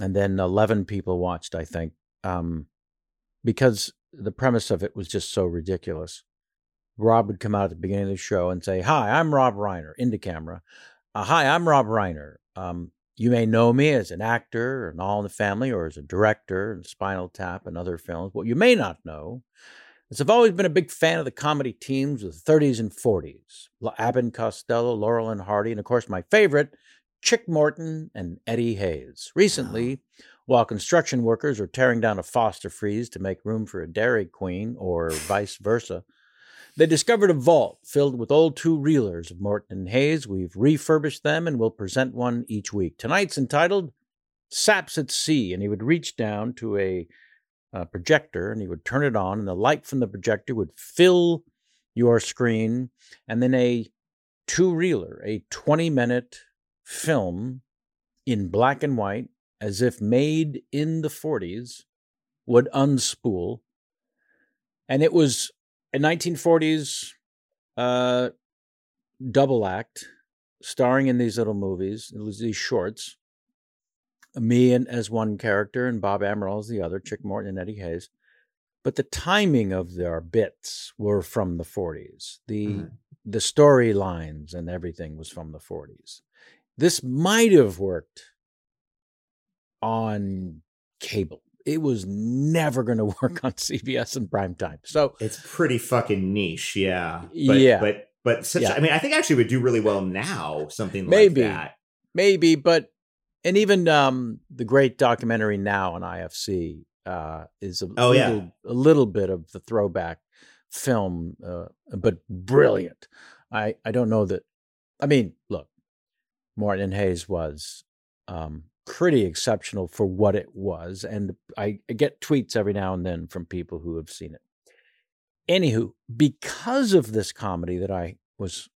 and then 11 people watched, I think, um, because the premise of it was just so ridiculous. Rob would come out at the beginning of the show and say, Hi, I'm Rob Reiner, into camera. Uh, Hi, I'm Rob Reiner. Um, you may know me as an actor in All in the Family or as a director in Spinal Tap and other films. What you may not know is I've always been a big fan of the comedy teams of the 30s and 40s Abbott and Costello, Laurel and Hardy, and of course, my favorite, Chick Morton and Eddie Hayes. Recently, while construction workers are tearing down a Foster Freeze to make room for a Dairy Queen or vice versa, they discovered a vault filled with old two reelers of Morton and Hayes. We've refurbished them and will present one each week. Tonight's entitled Saps at Sea, and he would reach down to a, a projector and he would turn it on, and the light from the projector would fill your screen, and then a two reeler, a 20 minute film in black and white, as if made in the 40s, would unspool. And it was a 1940s uh, double act starring in these little movies, these shorts. Me and as one character and Bob Amaral as the other, Chick Morton and Eddie Hayes. But the timing of their bits were from the 40s. The mm-hmm. the storylines and everything was from the 40s. This might have worked on cable it was never going to work on CBS in prime time. So it's pretty fucking niche, yeah. But, yeah, but but such. Yeah. I mean, I think actually would do really well now. Something maybe, like that, maybe. But and even um, the great documentary now on IFC uh, is a oh little, yeah a little bit of the throwback film, uh, but brilliant. I I don't know that. I mean, look, Morton Hayes was um, pretty exceptional for what it was. And I get tweets every now and then from people who have seen it. Anywho, because of this comedy that I was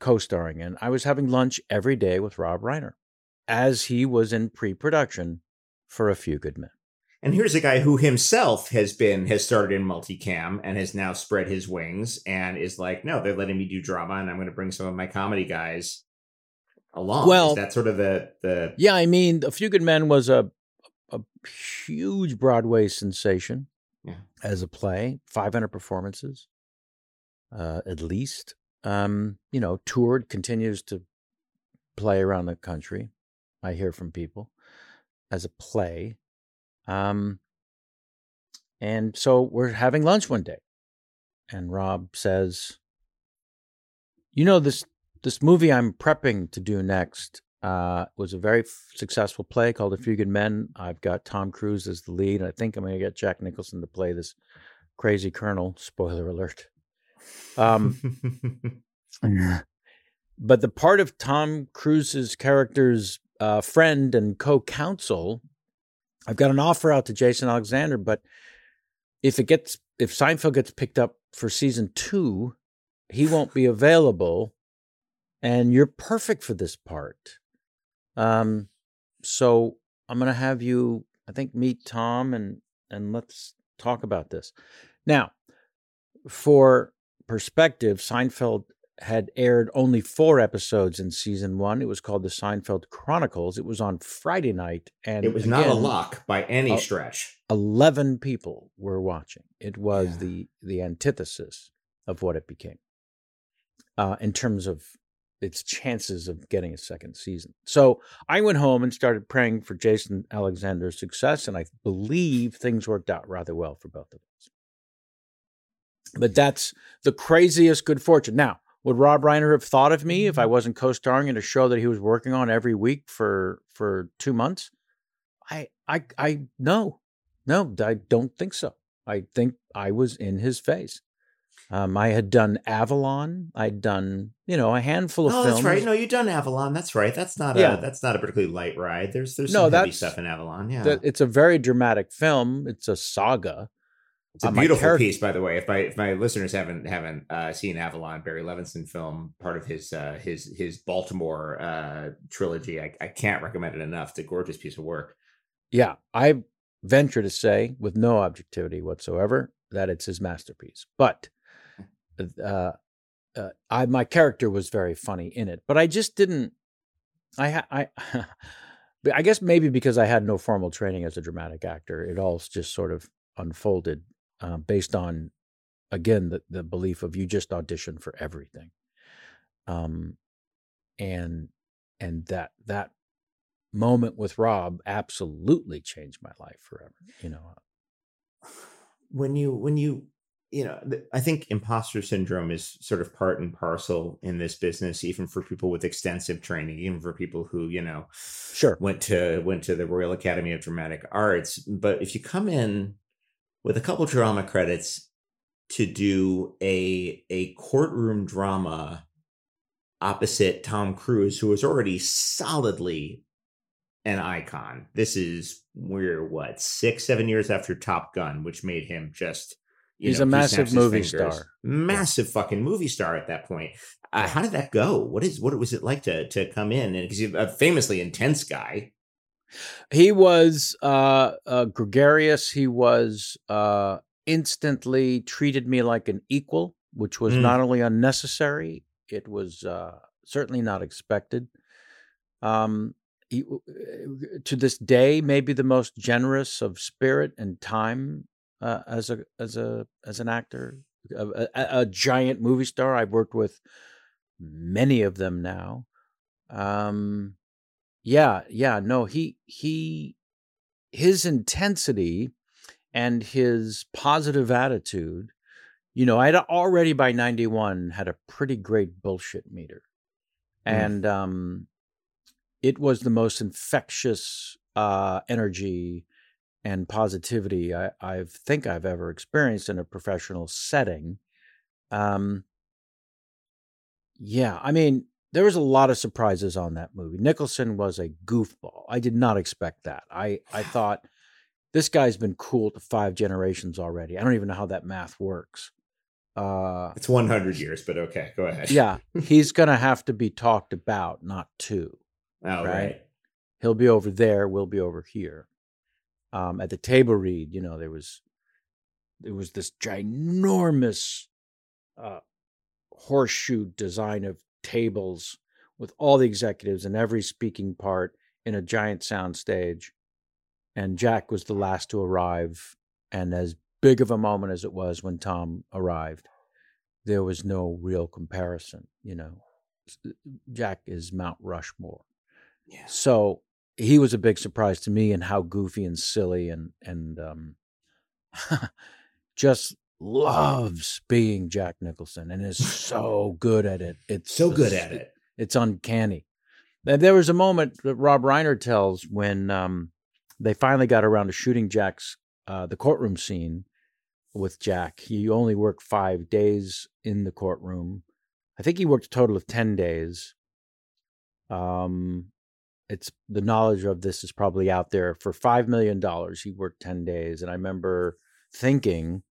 co starring in, I was having lunch every day with Rob Reiner as he was in pre production for A Few Good Men. And here's a guy who himself has been has started in multicam and has now spread his wings and is like, no, they're letting me do drama, and I'm going to bring some of my comedy guys along. Well, Is that sort of the the yeah. I mean, A Few Good Men was a a huge Broadway sensation yeah. as a play. Five hundred performances, uh, at least. Um, you know, toured, continues to play around the country. I hear from people as a play. Um, and so we're having lunch one day, and Rob says, "You know this this movie I'm prepping to do next uh, was a very f- successful play called A Few Good Men. I've got Tom Cruise as the lead. I think I'm going to get Jack Nicholson to play this crazy colonel. Spoiler alert. Um, but the part of Tom Cruise's character's uh, friend and co-counsel, I've got an offer out to Jason Alexander, but if it gets if Seinfeld gets picked up for season two, he won't be available and you're perfect for this part. Um, so I'm going to have you, I think, meet Tom and and let's talk about this. Now, for perspective, Seinfeld had aired only four episodes in season one. It was called the Seinfeld Chronicles. It was on Friday night, and it was again, not a lock by any stretch. Eleven people were watching. It was yeah. the the antithesis of what it became uh, in terms of its chances of getting a second season. So I went home and started praying for Jason Alexander's success, and I believe things worked out rather well for both of us. But that's the craziest good fortune. Now, would Rob Reiner have thought of me if I mm-hmm. wasn't co-starring in a show that he was working on every week for for two months? I I I no, no, I don't think so. I think I was in his face. Um, I had done Avalon. I'd done, you know, a handful of oh, films. that's right. No, you've done Avalon. That's right. That's not yeah. a that's not a particularly light ride. There's there's some no, heavy stuff in Avalon. Yeah, it's a very dramatic film. It's a saga. It's a uh, beautiful piece, by the way. If my if my listeners haven't haven't uh, seen Avalon, Barry Levinson film, part of his uh, his his Baltimore uh, trilogy, I, I can't recommend it enough. It's a gorgeous piece of work. Yeah, I venture to say, with no objectivity whatsoever, that it's his masterpiece. But uh, uh, I my character was very funny in it, but I just didn't. I I. I guess maybe because I had no formal training as a dramatic actor, it all just sort of unfolded uh, based on, again, the, the belief of you just audition for everything. Um, and and that that moment with Rob absolutely changed my life forever. You know, when you when you you know i think imposter syndrome is sort of part and parcel in this business even for people with extensive training even for people who you know sure. went to went to the royal academy of dramatic arts. But if you come in with a couple drama credits to do a a courtroom drama opposite tom cruise who was already solidly an icon this is we're what six seven years after top gun which made him just he's know, a massive movie star, massive fucking movie star at that point. Uh, how did that go? What is what was it like to to come in? And because he's a famously intense guy. He was uh, uh, gregarious. He was uh, instantly treated me like an equal, which was mm. not only unnecessary, it was uh, certainly not expected. Um, he, uh, to this day, maybe the most generous of spirit and time uh, as a as a as an actor, a, a, a, giant movie star. I've worked with many of them now. Um, yeah, yeah, no, he he his intensity and his positive attitude. You know, I'd already by ninety one had a pretty great bullshit meter, mm. and um, it was the most infectious uh, energy and positivity I, I think I've ever experienced in a professional setting. Um, yeah, I mean, there was a lot of surprises on that movie. Nicholson was a goofball. I did not expect that. I I thought this guy's been cool to five generations already. I don't even know how that math works. Uh, it's 100 years, but okay, go ahead. yeah, he's gonna have to be talked about, not two. Oh, right? right. He'll be over there. We'll be over here um, at the table read, you know, there was there was this ginormous uh, horseshoe design of tables with all the executives and every speaking part in a giant sound stage. And Jack was the last to arrive. And as big of a moment as it was when Tom arrived, there was no real comparison. You know, Jack is Mount Rushmore. Yeah. So he was a big surprise to me and how goofy and silly and and um, just loves being Jack Nicholson and is so good at it. It's so good at it. It's uncanny. There was a moment that Rob Reiner tells when um, they finally got around to shooting Jack's uh, the courtroom scene with Jack. He only worked five days in the courtroom. I think he worked a total of ten days. Um, it's the knowledge of this is probably out there for five million dollars he worked 10 days and i remember thinking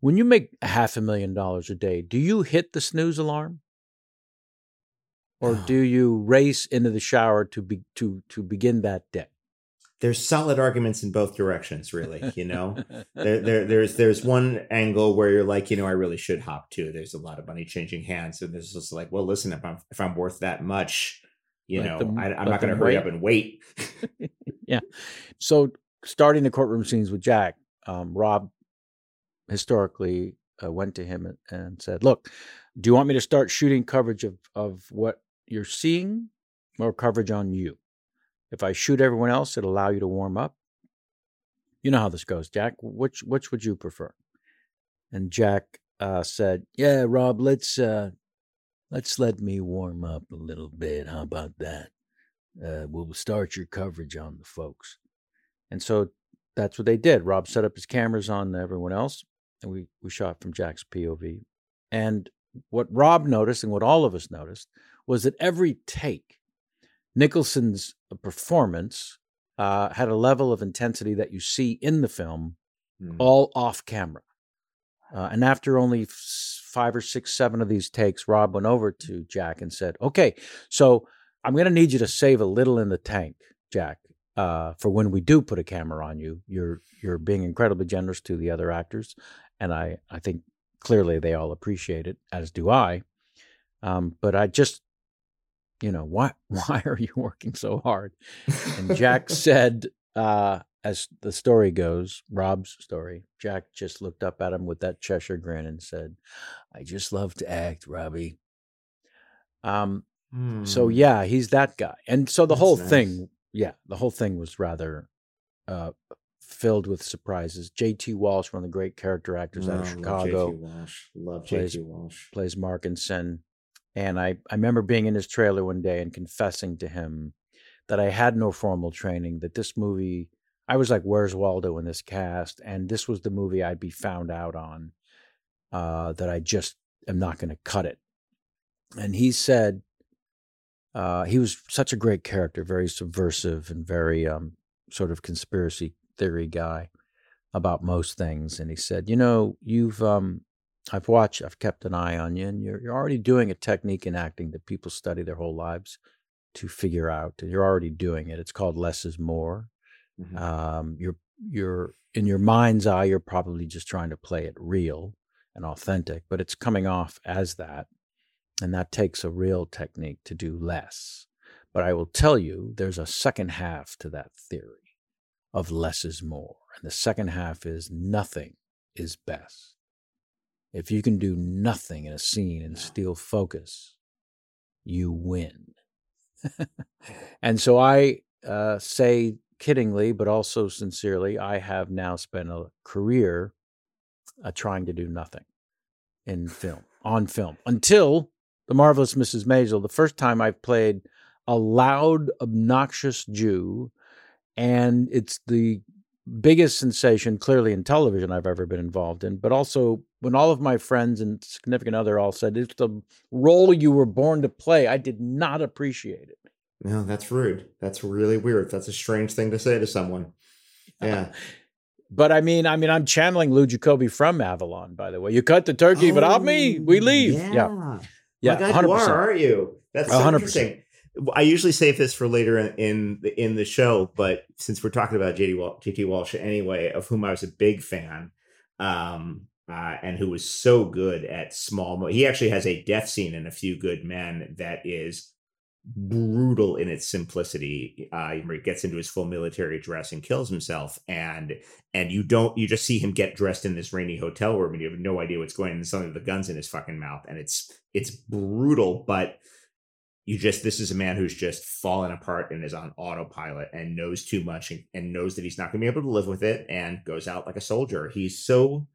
when you make half a million dollars a day do you hit the snooze alarm? Or do you race into the shower to be to to begin that day? There's solid arguments in both directions really you know? There, there there's there's one angle where you're like you know i really should hop too. There's a lot of money changing hands and there's just like well listen if i'm if i'm worth that much you know, I, am not going to hurry wait. up and wait. yeah. So starting the courtroom scenes with Jack, um, Rob historically uh, went to him and, and, said, "Look, do you want me to start shooting coverage of of what you're seeing, or coverage on you? If I shoot everyone else, it'll allow you to warm up. You know how this goes, Jack. Which which would you prefer?" And Jack uh, said, "Yeah, Rob, let's uh, Let's let me warm up a little bit. How about that? Uh, we'll start your coverage on the folks. And so that's what they did. Rob set up his cameras on everyone else, and we, we shot from Jack's POV. And what Rob noticed and what all of us noticed was that every take, Nicholson's performance uh, had a level of intensity that you see in the film, mm. all off camera. Uh, and after only five or six, seven of these takes, Rob went over to Jack and said, "Okay, so I'm going to need you to save a little in the tank, Jack, uh, for when we do put a camera on you. You're you're being incredibly generous to the other actors, and I I think clearly they all appreciate it, as do I. Um, but I just you know, why why are you working so hard? And Jack said, uh, as the story goes, Rob's story, Jack just looked up at him with that Cheshire grin and said, I just love to act, Robbie. Um, so Hmm. yeah, he's that guy. And so the That's whole nice. thing, yeah, the whole thing was rather uh, filled with surprises. J.T. Walsh, one of the great character actors out of Oh, Chicago, Love JT Walsh. Love plays- JT Walsh. plays Markinson. And I, I remember being in his trailer one day and confessing to him that I had no formal training, that this movie, I was like, where's Waldo in this cast? And this was the movie I'd be found out on, uh, that I just am not going to cut it. And he said, uh, he was such a great character, very subversive and very um, sort of conspiracy theory guy about most things. And he said, you know, you've, um, I've watched, I've kept an eye on you, and you're, you're already doing a technique in acting that people study their whole lives to figure out. You're already doing it. It's called less is more. Mhm. Um, you're, you're in your mind's eye, you're probably just trying to play it real and authentic, but it's coming off as that. And that takes a real technique to do less. But I will tell you, there's a second half to that theory of less is more. And the second half is nothing is best. If you can do nothing in a scene and steal focus, you win. and so I uh, say kiddingly, but also sincerely, I have now spent a career uh, trying to do nothing in film, on film, until The Marvelous Mrs. Maisel, the first time I've played a loud, obnoxious Jew. And it's the biggest sensation, clearly in television, I've ever been involved in. But also, when all of my friends and significant other all said, it's the role you were born to play, I did not appreciate it. No, that's rude. That's really weird. That's a strange thing to say to someone. Yeah. But I mean, I mean, I'm channeling Lou Jacobi from Avalon, by the way. You cut the turkey, but not me. We leave. Yeah. Yeah. Yeah. My God, you 100%. are, aren't you? That's so 100%. interesting. I usually save this for later in, in the in the show, but since we're talking about JD Wal- JT Walsh anyway, of whom I was a big fan, um, uh, and who was so good at small. Mo- he actually has a death scene in A Few Good Men that is brutal in its simplicity. Uh, he gets into his full military dress and kills himself, and and you don't you just see him get dressed in this rainy hotel room, and you have no idea what's going on. And suddenly the guns in his fucking mouth, and it's it's brutal, but you just this is a man who's just fallen apart and is on autopilot and knows too much and, and knows that he's not going to be able to live with it and goes out like a soldier he's so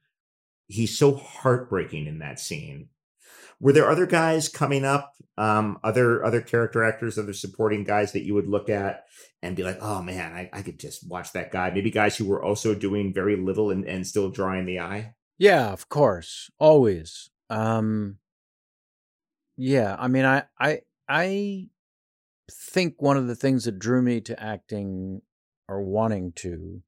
he's so heartbreaking in that scene were there other guys coming up um other other character actors other supporting guys that you would look at and be like oh man i, I could just watch that guy maybe guys who were also doing very little and, and still drawing the eye Yeah, of course. Always. Um Yeah, I mean I I I think one of the things that drew me to acting or wanting to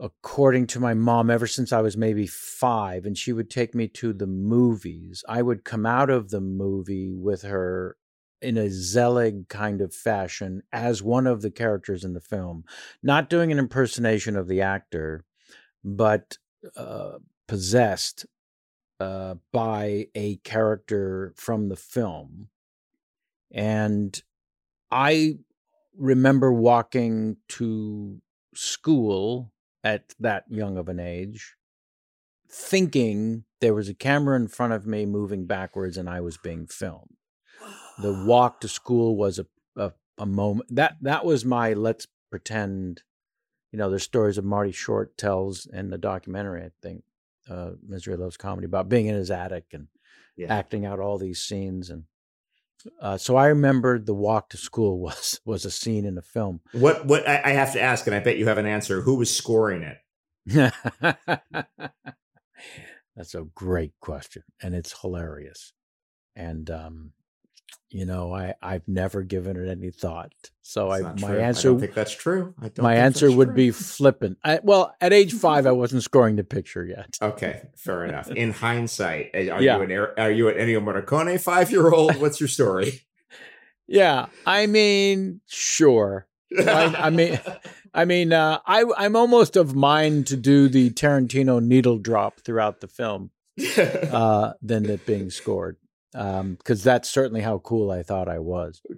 according to my mom ever since I was maybe 5 and she would take me to the movies. I would come out of the movie with her in a Zelig kind of fashion as one of the characters in the film, not doing an impersonation of the actor, but uh, possessed uh, by a character from the film. And I remember walking to school at that young of an age, thinking there was a camera in front of me moving backwards and I was being filmed. The walk to school was a, a, a moment that that was my let's pretend you know, there's stories of Marty Short tells in the documentary, I think, uh, Misery Loves Comedy, about being in his attic and yeah acting out all these scenes. And uh, so I remember the walk to school was was a scene in the film. what what I, I have to ask and i bet you have an answer who was scoring it That's a great question, and it's hilarious. And um, you know, I I've never given it any thought. So That's I my true. I answer don't think that's true. I don't my answer would true. be flippant. I, well, at age five, I wasn't scoring the picture yet. Okay, fair enough. In hindsight, eh, are Yeah. you an are you an Ennio Morricone five year old? What's your story? Yeah, I mean, sure. I, I mean, I mean, uh, I I'm almost of mind to do the Tarantino needle drop throughout the film uh, than it being scored. Because um, that's certainly how cool I thought I was.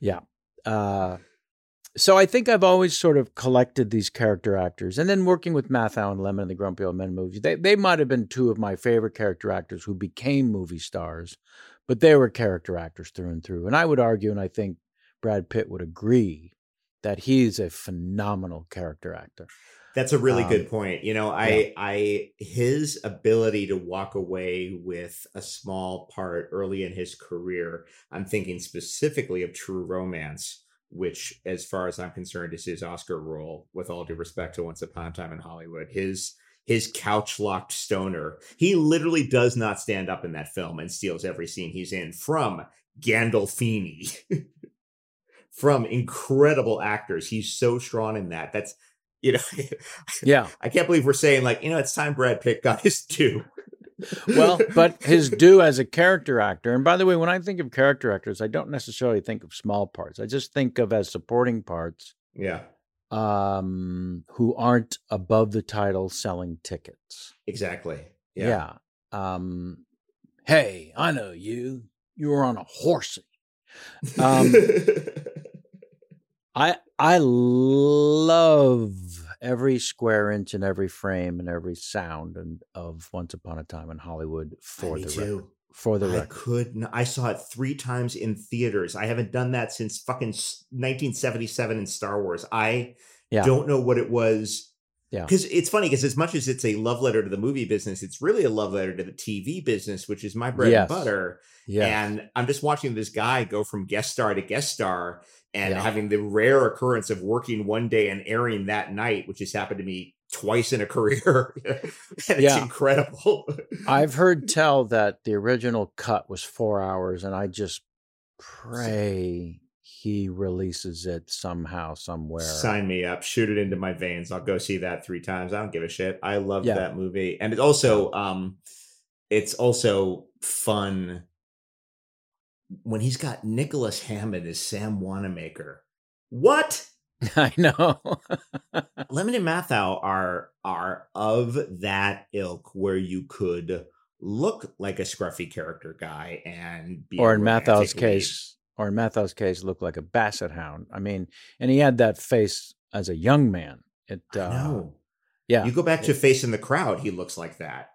Yeah. Uh, so I think I've always sort of collected these character actors, and then working with Matthau and Lemmon in the Grumpy Old Men movies, they they might have been two of my favorite character actors who became movie stars, but they were character actors through and through. And I would argue, and I think Brad Pitt would agree, that he's a phenomenal character actor. That's a really um, good point. You know, I yeah. I his ability to walk away with a small part early in his career. I'm thinking specifically of True Romance which, as far as I'm concerned, is his Oscar role. With all due respect to Once Upon a Time in Hollywood, his his couch locked stoner. He literally does not stand up in that film and steals every scene he's in from Gandolfini, from incredible actors. He's so strong in that. That's you know, yeah. I can't believe we're saying like you know it's time Brad Pitt got his due well, but his due as a character actor. And by the way, when I think of character actors, I don't necessarily think of small parts. I just think of as supporting parts. Yeah. Um, who aren't above the title selling tickets. Exactly. Yeah. yeah. Um, hey, I know you. You were on a horsey. Um, I I love every square inch and every frame and every sound and of Once Upon a Time in Hollywood for the too. record. For the I record. could. Not, I saw it three times in theaters. I haven't done that since fucking 1977 in Star Wars. I yeah. don't know what it was. Yeah. Because it's funny because as much as it's a love letter to the movie business, it's really a love letter to the TV business, which is my bread yes. and butter. Yeah. And I'm just watching this guy go from guest star to guest star and yeah. having the rare occurrence of working one day and airing that night, which has happened to me twice in a career. it's yeah. incredible. I've heard tell that the original cut was four hours, and I just pray he releases it somehow, somewhere. Sign me up. Shoot it into my veins. I'll go see that three times. I don't give a shit. I love yeah. that movie. And it also um it's also fun when he's got Nicholas Hammond as Sam Wanamaker. What? I know. Lemmon and Matthau are are of that ilk where you could look like a scruffy character guy and be or in Matthau's lead. case or in Matthau's case look like a basset hound. I mean, and he had that face as a young man. It uh. Yeah. You go back to Face in the Crowd, he looks like that.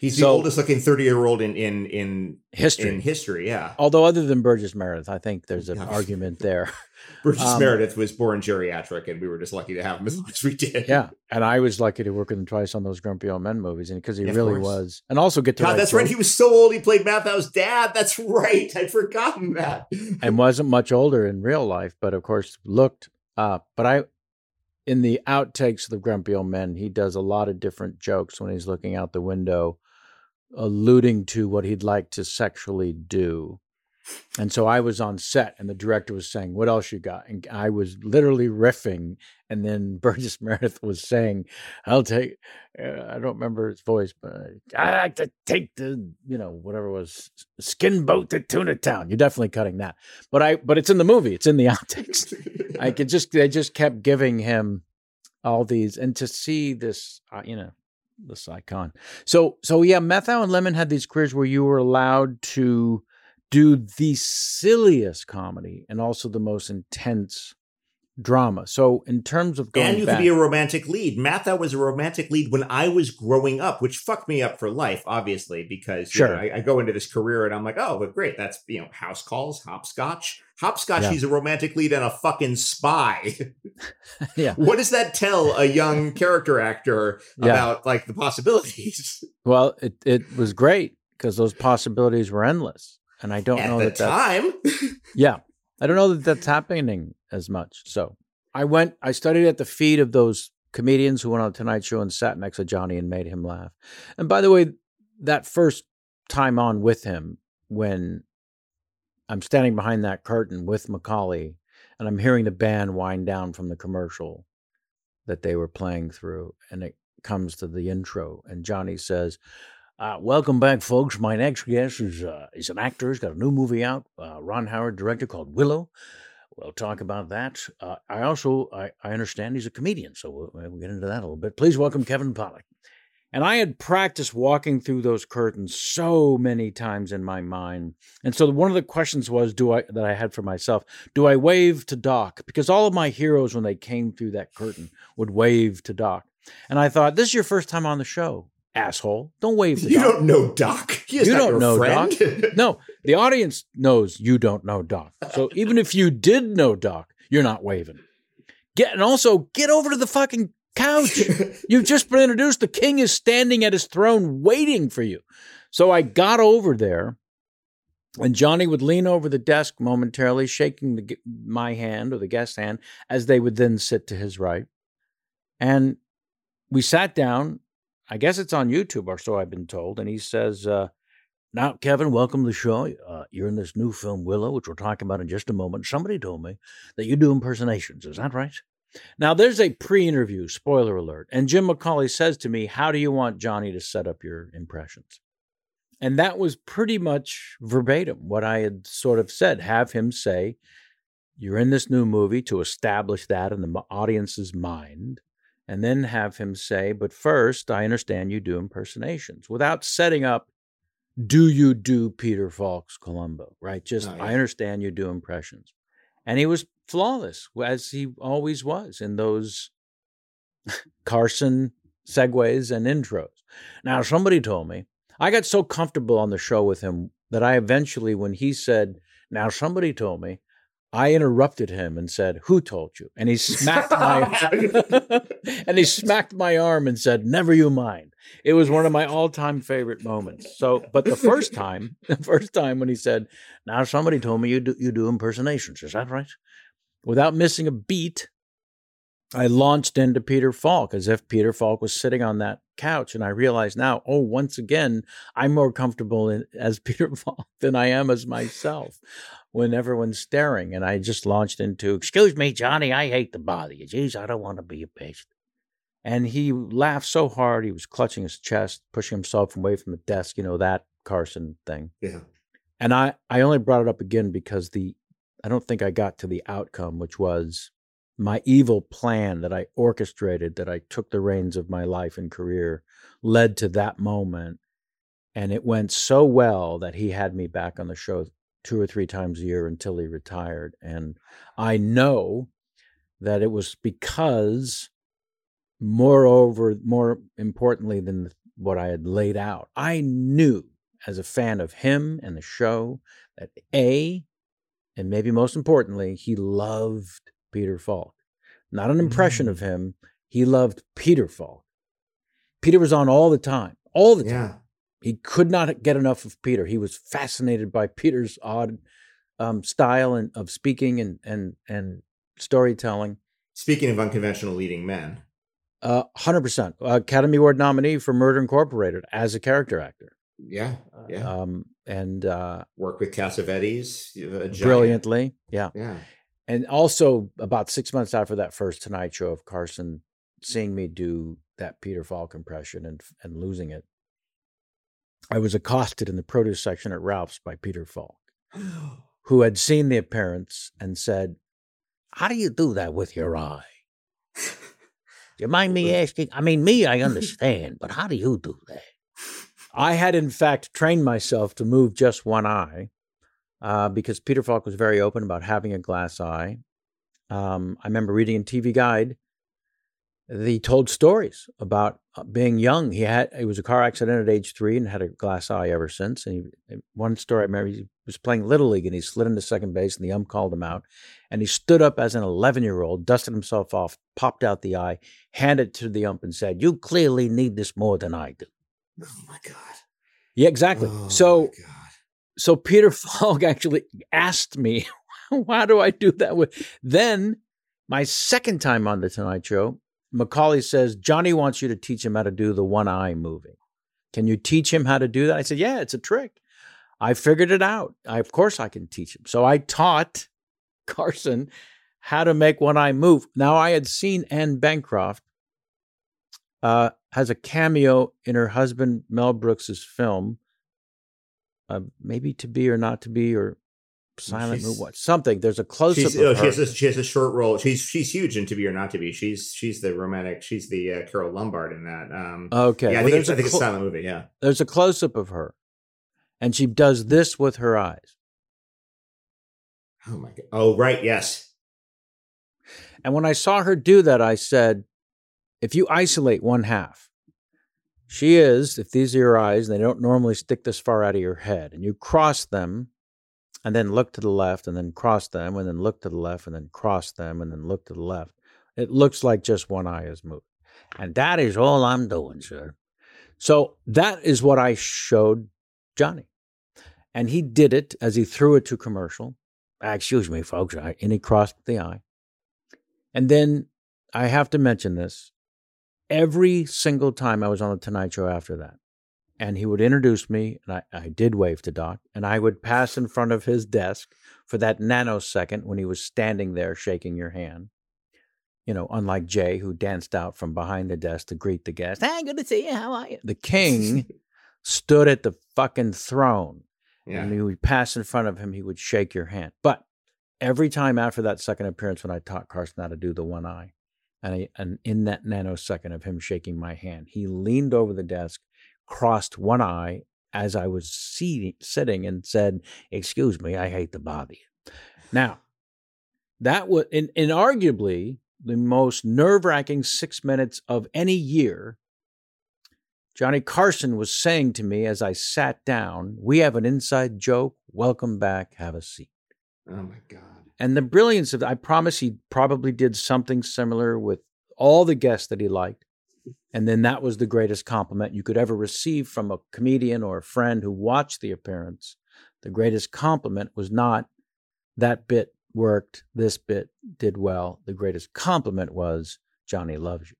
He's so, the oldest looking 30 year old in, in, in history. In history, yeah. Although, other than Burgess Meredith, I think there's an argument there. Burgess um, Meredith was born geriatric, and we were just lucky to have him as long as we did. Yeah. And I was lucky to work with him twice on those Grumpy Old Men movies, and because he really was. And also get to. God, that's right. He was so old, he played Matthau's dad. That's right. I'd forgotten that. and wasn't much older in real life, but of course looked. Uh, but I, in the outtakes of the Grumpy Old Men, he does a lot of different jokes when he's looking out the window alluding to what he'd like to sexually do. And so I was on set, and the director was saying, "What else you got?" And I was literally riffing, and then Burgess Meredith was saying, "I'll take." Uh, I don't remember his voice, but I like to take the, you know, whatever was, skin boat to Tuna Town. You're definitely cutting that, but I, but it's in the movie. It's in the outtakes. I could just, they just kept giving him all these, and to see this, uh, you know, this icon. So so yeah, Matthau and Lemmon had these careers where you were allowed to do the silliest comedy and also the most intense drama. So in terms of going and you back, could be a romantic lead. Matthau was a romantic lead when I was growing up, which fucked me up for life, obviously, because sure. Know, I, I, go into this career and I'm like, oh, but great, that's you know, house calls, hopscotch. Hopscotch, yeah. he's a romantic lead and a fucking spy. yeah. What does that tell a young character actor yeah. about like the possibilities? Well, it it was great because those possibilities were endless. And I don't At know the that time. yeah. I don't know that that's happening as much. So I went, I studied at the feet of those comedians who went on Tonight Show and sat next to Johnny and made him laugh. And by the way, that first time on with him, when I'm standing behind that curtain with McCawley and I'm hearing the band wind down from the commercial that they were playing through, and it comes to the intro, and Johnny says, uh, welcome back, folks. My next guest is uh, is an actor. He's got a new movie out. Uh, Ron Howard director called Willow. We'll talk about that. Uh, I also I, I understand he's a comedian, so we'll, we'll, get into that a little bit. Please welcome Kevin Pollak. And I had practiced walking through those curtains so many times in my mind. And so one of the questions was do I that I had for myself, do I wave to Doc? Because all of my heroes when they came through that curtain would wave to Doc. And I thought, this is your first time on the show, asshole. Don't wave You Doc. don't know Doc. You don't know friend. Doc. No, the audience knows you don't know Doc. So even if you did know Doc, you're not waving. Get and also get over to the fucking couch. You've just been introduced. The king is standing at his throne waiting for you. So I got over there, and Johnny would lean over the desk momentarily, shaking the, my hand or the guest's hand, as they would then sit to his right. And we sat down. I guess it's on YouTube, or so I've been told. And he says, uh, now, Kevin, welcome to the show. Uh, you're in this new film, Willow, which we'll talk about in just a moment. Somebody told me that you do impersonations. Is that right? Now, there's a pre interview, spoiler alert. And Jim McCawley says to me, How do you want Johnny to set up your impressions? And that was pretty much verbatim what I had sort of said. Have him say, You're in this new movie to establish that in the audience's mind. And then have him say, But first, I understand you do impersonations without setting up do you do Peter Falk's Columbo? Right? Just Oh, yeah. I understand you do impressions. And he was flawless, as he always was in those Carson segues and intros. Now, somebody told me I got so comfortable on the show with him that I eventually, when he said, Now, somebody told me, I interrupted him and said, Who told you? And he smacked my and he smacked my arm and said, Never you mind. It was one of my all-time favorite moments. So, but the first time, the first time when he said, Now somebody told me you do you do impersonations, is that right? Without missing a beat, I launched into Peter Falk as if Peter Falk was sitting on that couch. And I realized now, oh, once again, I'm more comfortable in, as Peter Falk than I am as myself when everyone's staring. And I just launched into, Excuse me, Johnny, I hate to bother you. Geez, I don't want to be a bitch. And he laughed so hard, he was clutching his chest, pushing himself away from the desk, you know, that Carson thing. yeah. And I, I only brought it up again because the I don't think I got to the outcome, which was my evil plan that I orchestrated, that I took the reins of my life and career, led to that moment. And it went so well that he had me back on the show two or three times a year until he retired. And I know that it was because, moreover, more importantly than what I had laid out, I knew as a fan of him and the show that A, and maybe most importantly, he loved Peter Falk. Not an impression mm. of him, he loved Peter Falk. Peter was on all the time, all the time. He could not get enough of Peter. He was fascinated by Peter's odd um, style and of speaking and and and storytelling. Speaking of unconventional leading men, Uh, Hundred percent Academy Award nominee for Murder Incorporated as a character actor. yeah, yeah. Um, and uh, Work with Cassavetes, brilliantly, yeah. Yeah. And also, about six months after that first Tonight Show of Carson seeing me do that Peter Falk impression and and losing it, I was accosted in the produce section at Ralph's by Peter Falk, who had seen the appearance and said, "How do you do that with your eye?" Do you mind me asking? I mean, me, I understand, but how do you do that? I had, in fact, trained myself to move just one eye uh, because Peter Falk was very open about having a glass eye. Um, I remember reading in TV Guide, he told stories about uh, being young. He had it was a car accident at age three and had a glass eye ever since. And he, one story I remember, he was playing little league and he slid into second base and the ump called him out, and he stood up as an 11 year old, dusted himself off, popped out the eye, handed it to the ump, and said, "You clearly need this more than I do." Oh my god. Yeah, exactly. Oh, so so Peter Falk actually asked me, "Why do I do that?" With then my second time on the Tonight Show, McCawley says Johnny wants you to teach him how to do the one eye moving. Can you teach him how to do that? I said, "Yeah, it's a trick. I figured it out. I, of course, I can teach him." So I taught Carson how to make one eye move. Now I had seen Anne Bancroft uh, has a cameo in her husband Mel Brooks's film uh, maybe to be or not to be or silent She's- movie, what something. There's a close up. Oh, she has a, she has a short role. She's she's huge in To Be or Not to Be. She's she's the romantic. She's the uh, Carole Lombard in that. Um, okay, yeah, I well, think it's there's I think a it's a silent movie. Yeah. there's a close up of her, and she does this with her eyes. Oh my god. Oh right. Yes. And when I saw her do that, I said, if you isolate one half, she is, if these are your eyes, and they don't normally stick this far out of your head, and you cross them and then look to the left and then cross them and then look to the left and then cross them and then look to the left, it looks like just one eye is moved. And that is all I'm doing, sir. So that is what I showed Johnny. And he did it as he threw it to commercial. Ah, excuse me, folks. I, and he crossed the eye. And then I have to mention this every single time I was on the Tonight Show after that. And he would introduce me, and I, I did wave to Doc, and I would pass in front of his desk for that nanosecond when he was standing there shaking your hand. You know, unlike Jay, who danced out from behind the desk to greet the guest. Hey, good to see you. How are you? The king stood at the fucking throne Yeah. and you would pass in front of him, he would shake your hand. But every time after that second appearance, when I taught Carson how to do the one eye, and, I, and in that nanosecond of him shaking my hand, he leaned over the desk, crossed one eye as I was seating, sitting, and said, "Excuse me, I hate to bother you." Now, that was, and, and arguably the most nerve-wracking six minutes of any year Johnny Carson was saying to me as I sat down, We have an inside joke. Welcome back. Have a seat. Oh my god. And the brilliance of I promise he probably did something similar with all the guests that he liked. And then that was the greatest compliment you could ever receive from a comedian or a friend who watched the appearance. The greatest compliment was not that bit worked, this bit did well. The greatest compliment was Johnny loves you.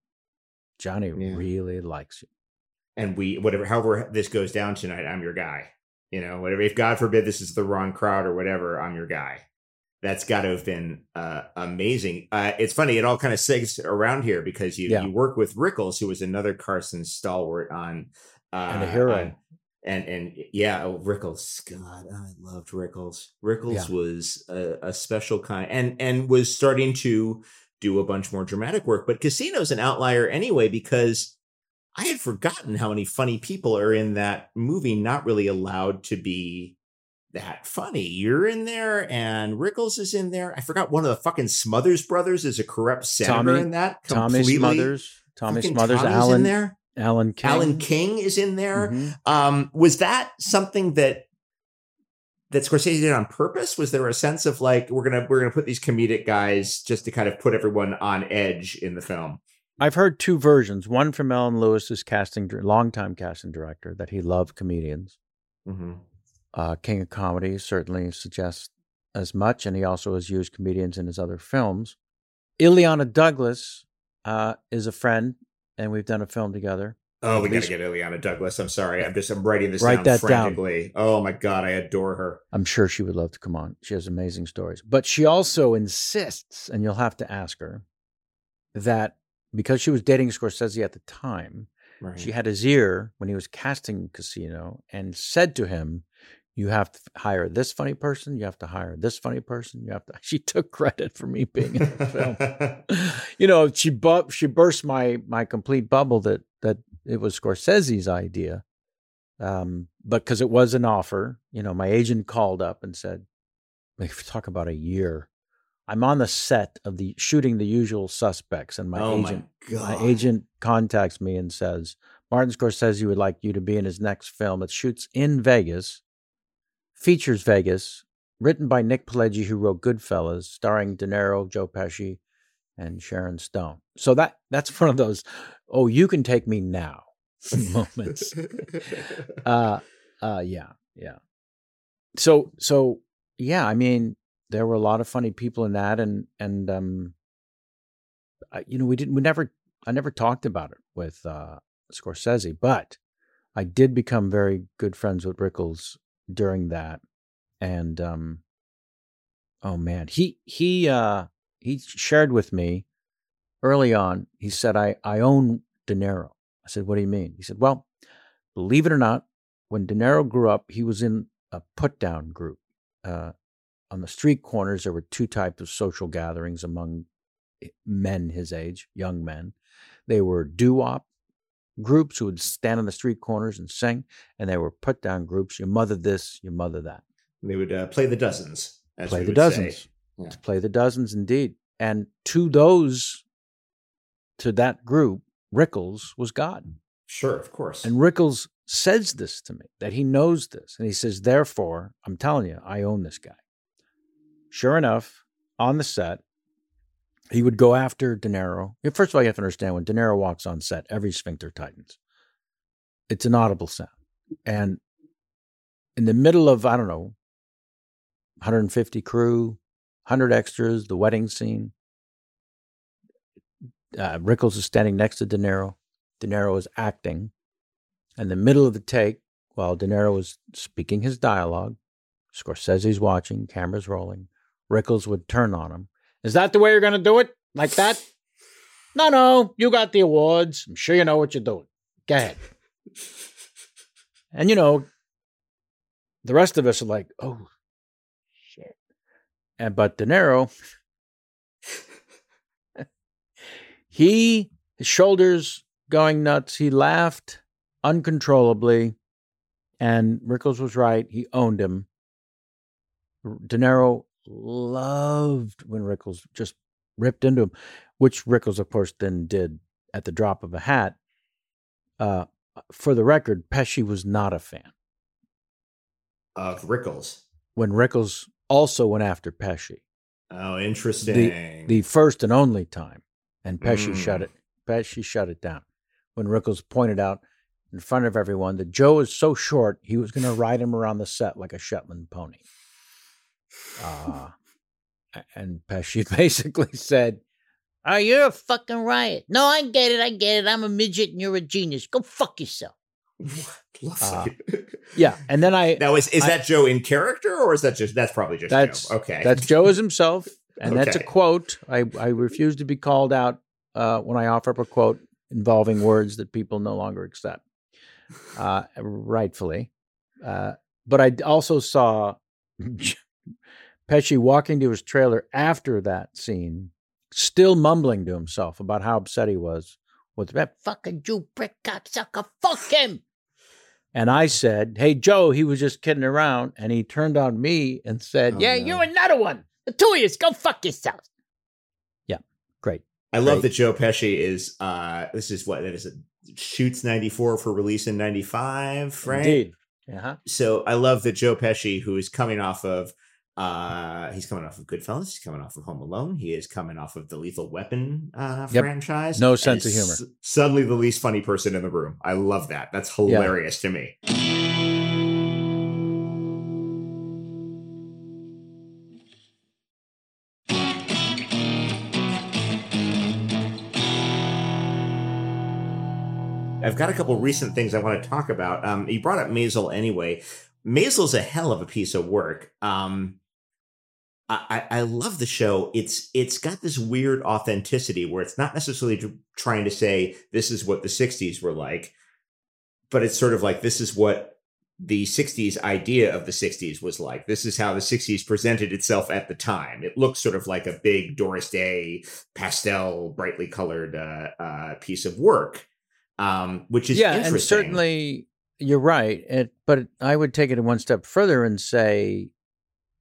Johnny Yeah. really likes you. And we whatever however this goes down tonight, I'm your guy. You know, whatever. If God forbid this is the wrong crowd or whatever, I'm your guy. That's got to have been uh, amazing. Uh, it's funny; it all kind of segs around here because you Yeah. you work with Rickles, who was another Carson stalwart on uh, And a hero. on- and and yeah, oh, Rickles. God, I loved Rickles. Rickles Yeah. was a, a special kind, and and was starting to do a bunch more dramatic work. But Casino's an outlier anyway because I had forgotten how many funny people are in that movie, not really allowed to be that funny. You're in there, and Rickles is in there. I forgot one of the fucking Smothers brothers is a corrupt senator Tommy- in that. Tommy. Smothers, Tommy Fucking Smothers, Tommy's Alan, in there. Alan King. Alan King is in there. Mhm. Um, was that something that that Scorsese did on purpose? Was there a sense of like we're gonna we're gonna put these comedic guys just to kind of put everyone on edge in the film? I've heard two versions. One from Ellen Lewis's casting, longtime casting director, that he loved comedians. Mm-hmm. Uh, King of Comedy certainly suggests as much, and he also has used comedians in his other films. Illeana Douglas uh, is a friend, and we've done a film together. Oh, we gotta get Illeana Douglas. I'm sorry. I'm just I'm writing this Write down that down. frantically. Oh my god, I adore her. I'm sure she would love to come on. She has amazing stories. But she also insists, and you'll have to ask her, that because she was dating Scorsese at the time, Right. she had his ear when he was casting Casino and said to him, You have to hire this funny person, you have to hire this funny person, you have to. She took credit for me being in the film. you know, she bu- she burst my my complete bubble that that it was Scorsese's idea. Um, but because it was an offer, you know, my agent called up and said, "If you talk about a year, I'm on the set of the shooting The Usual Suspects, and my oh agent my my agent contacts me and says Martin Scorsese would like you to be in his next film. It shoots in Vegas, features Vegas, written by Nick Pileggi, who wrote Goodfellas, starring De Niro, Joe Pesci, and Sharon Stone. So that that's one of those, oh, you can take me now moments. Uh, uh, yeah, yeah. So, so yeah. I mean, there were a lot of funny people in that, and and um, I, you know, we didn't, we never, I never talked about it with uh, Scorsese, but I did become very good friends with Rickles during that, and um, oh man, he he uh he shared with me early on. He said, "I I own De Niro." I said, "What do you mean?" He said, "Well, believe it or not, when De Niro grew up, he was in a put down group, uh, on the street corners, there were two types of social gatherings among men his age, young men. They were doo wop groups who would stand on the street corners and sing, and they were put down groups. Your mother this, your mother that. They would uh, play the dozens. play the dozens. Yeah. Play the dozens, indeed. And to those, to that group, Rickles was God. Sure, of course. And Rickles says this to me that he knows this. And he says, Therefore, I'm telling you, I own this guy. Sure enough, on the set, he would go after De Niro. First of all, you have to understand when De Niro walks on set, every sphincter tightens. It's an audible sound. And in the middle of, I don't know, 150 crew, 100 extras, the wedding scene, uh, Rickles is standing next to De Niro. De Niro is acting. In the middle of the take, while De Niro is speaking his dialogue, Scorsese's watching, cameras rolling, Rickles would turn on him. Is that the way you're going to do it? Like that? No, no, you got the awards. I'm sure you know what you're doing. Go ahead. And, you know, the rest of us are like, oh, shit. And, but De Niro, he, his shoulders going nuts. He laughed uncontrollably. And Rickles was right. He owned him. De Niro loved when Rickles just ripped into him, which Rickles, of course, then did at the drop of a hat. Uh, for the record, Pesci was not a fan of Rickles. When Rickles also went after Pesci. Oh, interesting. The, the first and only time, and Pesci mm. shut it. Pesci shut it down when Rickles pointed out in front of everyone that Joe is so short he was going to ride him around the set like a Shetland pony. Uh, and Pesci basically said, Oh, you're a fucking riot. No, I get it. I get it. I'm a midget and you're a genius. Go fuck yourself. Uh, yeah, and then I now is is I, that Joe in character or is that just that's probably just that's Joe? Okay, that's Joe as himself, and okay. that's a quote. I I refuse to be called out uh, when I offer up a quote involving words that people no longer accept, uh, rightfully. Uh, but I also saw Pesci walking to his trailer after that scene, still mumbling to himself about how upset he was with that fucking Jew brick cocksucker. Fuck him. And I said, Hey, Joe, he was just kidding around. And he turned on me and said, oh, Yeah, no. you're another one. The two of you, go fuck yourselves. Yeah, great. I great. love that Joe Pesci is, uh, this is what, is it? Shoots 94 for release in 95, right? Indeed. Uh-huh. So I love that Joe Pesci, who is coming off of uh, he's coming off of Goodfellas. He's coming off of Home Alone. He is coming off of the Lethal Weapon uh, yep. franchise. No sense of humor. S- suddenly, the least funny person in the room. I love that. That's hilarious yeah. to me. I've got a couple recent things I want to talk about. Um, you brought up Maisel anyway. Maisel's a hell of a piece of work. Um, I, I love the show. It's it's got this weird authenticity where it's not necessarily trying to say this is what the '60s were like, but it's sort of like this is what the 60s idea of the 60s was like. This is how the 60s presented itself at the time. It looks sort of like a big Doris Day pastel, brightly colored uh, uh, piece of work, um, which is yeah, and certainly you're right. It, but I would take it one step further and say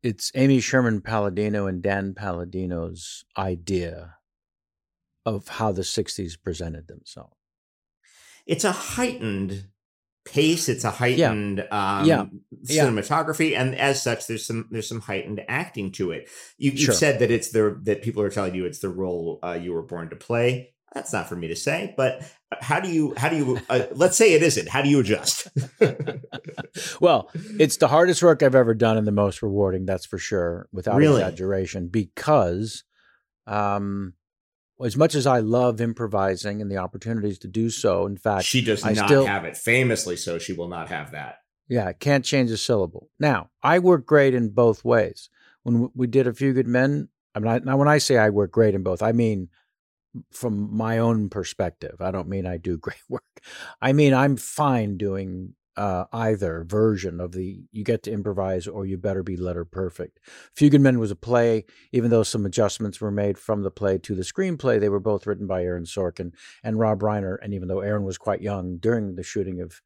it's Amy Sherman Palladino and Dan Palladino's idea of how the 60s presented themselves. It's a heightened pace, it's a heightened yeah. Um, yeah. cinematography, yeah. and as such, there's some there's some heightened acting to it. You, have sure. said that it's the that people are telling you it's the role uh, you were born to play. That's not for me to say, but how do you how do you uh, let's say it isn't how do you adjust? Well it's the hardest work i've ever done and the most rewarding that's for sure without really? exaggeration because um as much as i love improvising and the opportunities to do so in fact she does I not still, have it famously so she will not have that. Yeah can't change a syllable. Now i work great in both ways. When we did a few good men i mean I, now when i say i work great in both i mean from my own perspective. I don't mean I do great work. I mean I'm fine doing uh, either version of the you get to improvise or you better be letter perfect. Few Men was a play, even though some adjustments were made from the play to the screenplay. They were both written by Aaron Sorkin and Rob Reiner. And even though Aaron was quite young during the shooting of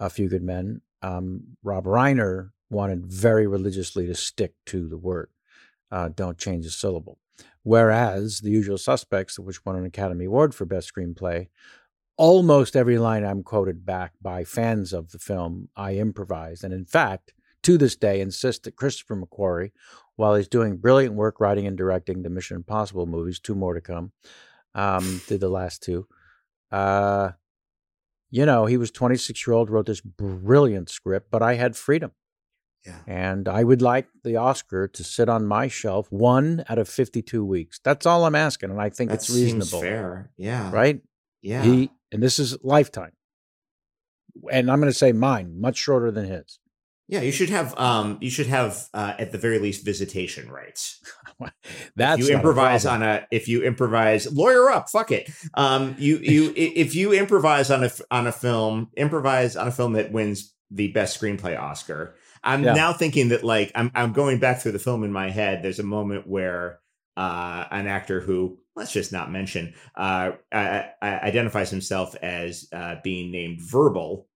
A Few Good Men, um, Rob Reiner wanted very religiously to stick to the word, uh, don't change a syllable. Whereas The Usual Suspects, which won an Academy Award for Best Screenplay, almost every line I'm quoted back by fans of the film, I improvised. And in fact, to this day, insist that Christopher McQuarrie, while he's doing brilliant work writing and directing the Mission Impossible movies, two more to come, um, did the last two. Uh, you know, he was 26 year old, wrote this brilliant script, but I had freedom. Yeah. And I would like the Oscar to sit on my shelf one out of 52 weeks. That's all I'm asking. And I think That it's reasonable. fair. Yeah. Right? Yeah. He and this is lifetime. And I'm going to say mine, much shorter than his. yeah. You should have. Um. You should have. Uh, at the very least, visitation rights. That's you not a improvise on a. If you improvise, lawyer up. Fuck it. Um. You you if you improvise on a on a film, improvise on a film that wins the best screenplay Oscar. I'm Yeah. now thinking that like I'm I'm going back through the film in my head. There's a moment where uh, an actor who let's just not mention uh, I, I identifies himself as uh, being named verbal.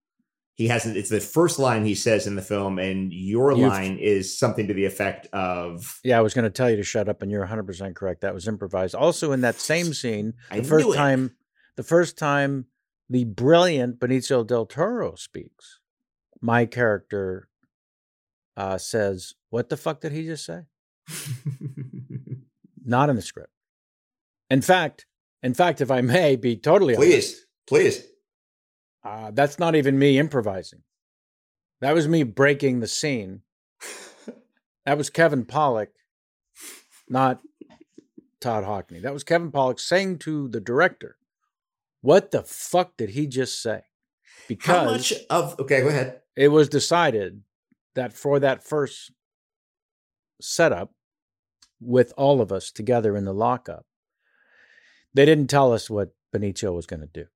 He hasn't. It's the first line he says in the film, and your You've- line is something to the effect of Yeah, I was going to tell you to shut up, and you're 100 percent correct. That was improvised. Also, in that same scene, I the first knew it. time, the first time, the brilliant Benicio del Toro speaks, my character uh, says, "What the fuck did he just say?" Not in the script. In fact, in fact, if I may be totally honest, please, please. uh, that's not even me improvising. That was me breaking the scene. That was Kevin Pollak, not Todd Hockney. That was Kevin Pollak saying to the director, "What the fuck did he just say?" How Because much of okay? Go ahead. it was decided that for that first setup with all of us together in the lockup, they didn't tell us what Benicio was going to do.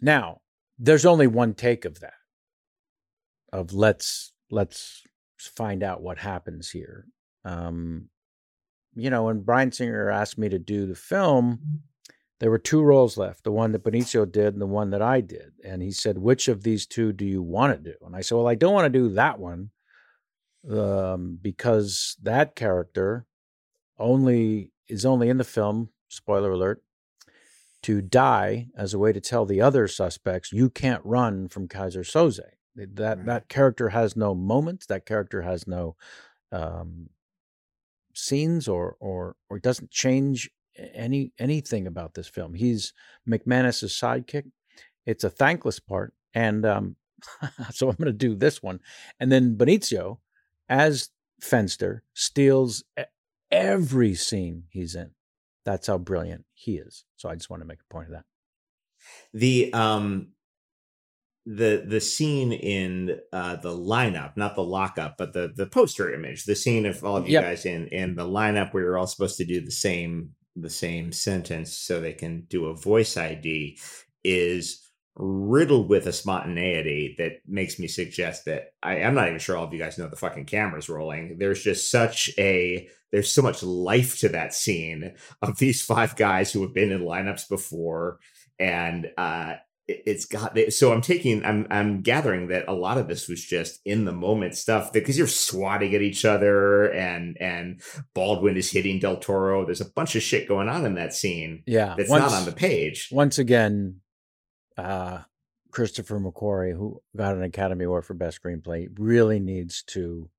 Now, there's only one take of that. Of let's let's find out what happens here. Um, you know, when Bryan Singer asked me to do the film, there were two roles left the one that Benicio did and the one that I did. And he said, Which of these two do you want to do? And I said, Well, I don't want to do that one um, because that character only is only in the film, spoiler alert, to die as a way to tell the other suspects, You can't run from Keyser Söze. That, Right. that character has no moments, that character has no um, scenes or or or doesn't change any anything about this film. He's McManus's sidekick. It's a thankless part, and um, so I'm going to do this one. And then Benicio, as Fenster, steals every scene he's in. That's how brilliant he is. So I just want to make a point of that. The um the the scene in uh the lineup, not the lockup, but the the poster image, the scene of all of you Yep. guys in in the lineup where you're all supposed to do the same the same sentence so they can do a voice ID is riddled with a spontaneity that makes me suggest that I, I'm not even sure all of you guys know the fucking camera's rolling. There's just such a there's so much life to that scene of these five guys who have been in lineups before and uh it's got so i'm taking i'm i'm gathering that a lot of this was just in the moment stuff because you're swatting at each other and and baldwin is hitting del toro there's a bunch of shit going on in that scene Yeah, that's once- not on the page once again, uh, Christopher McQuarrie, who got an Academy Award for Best Screenplay, really needs to.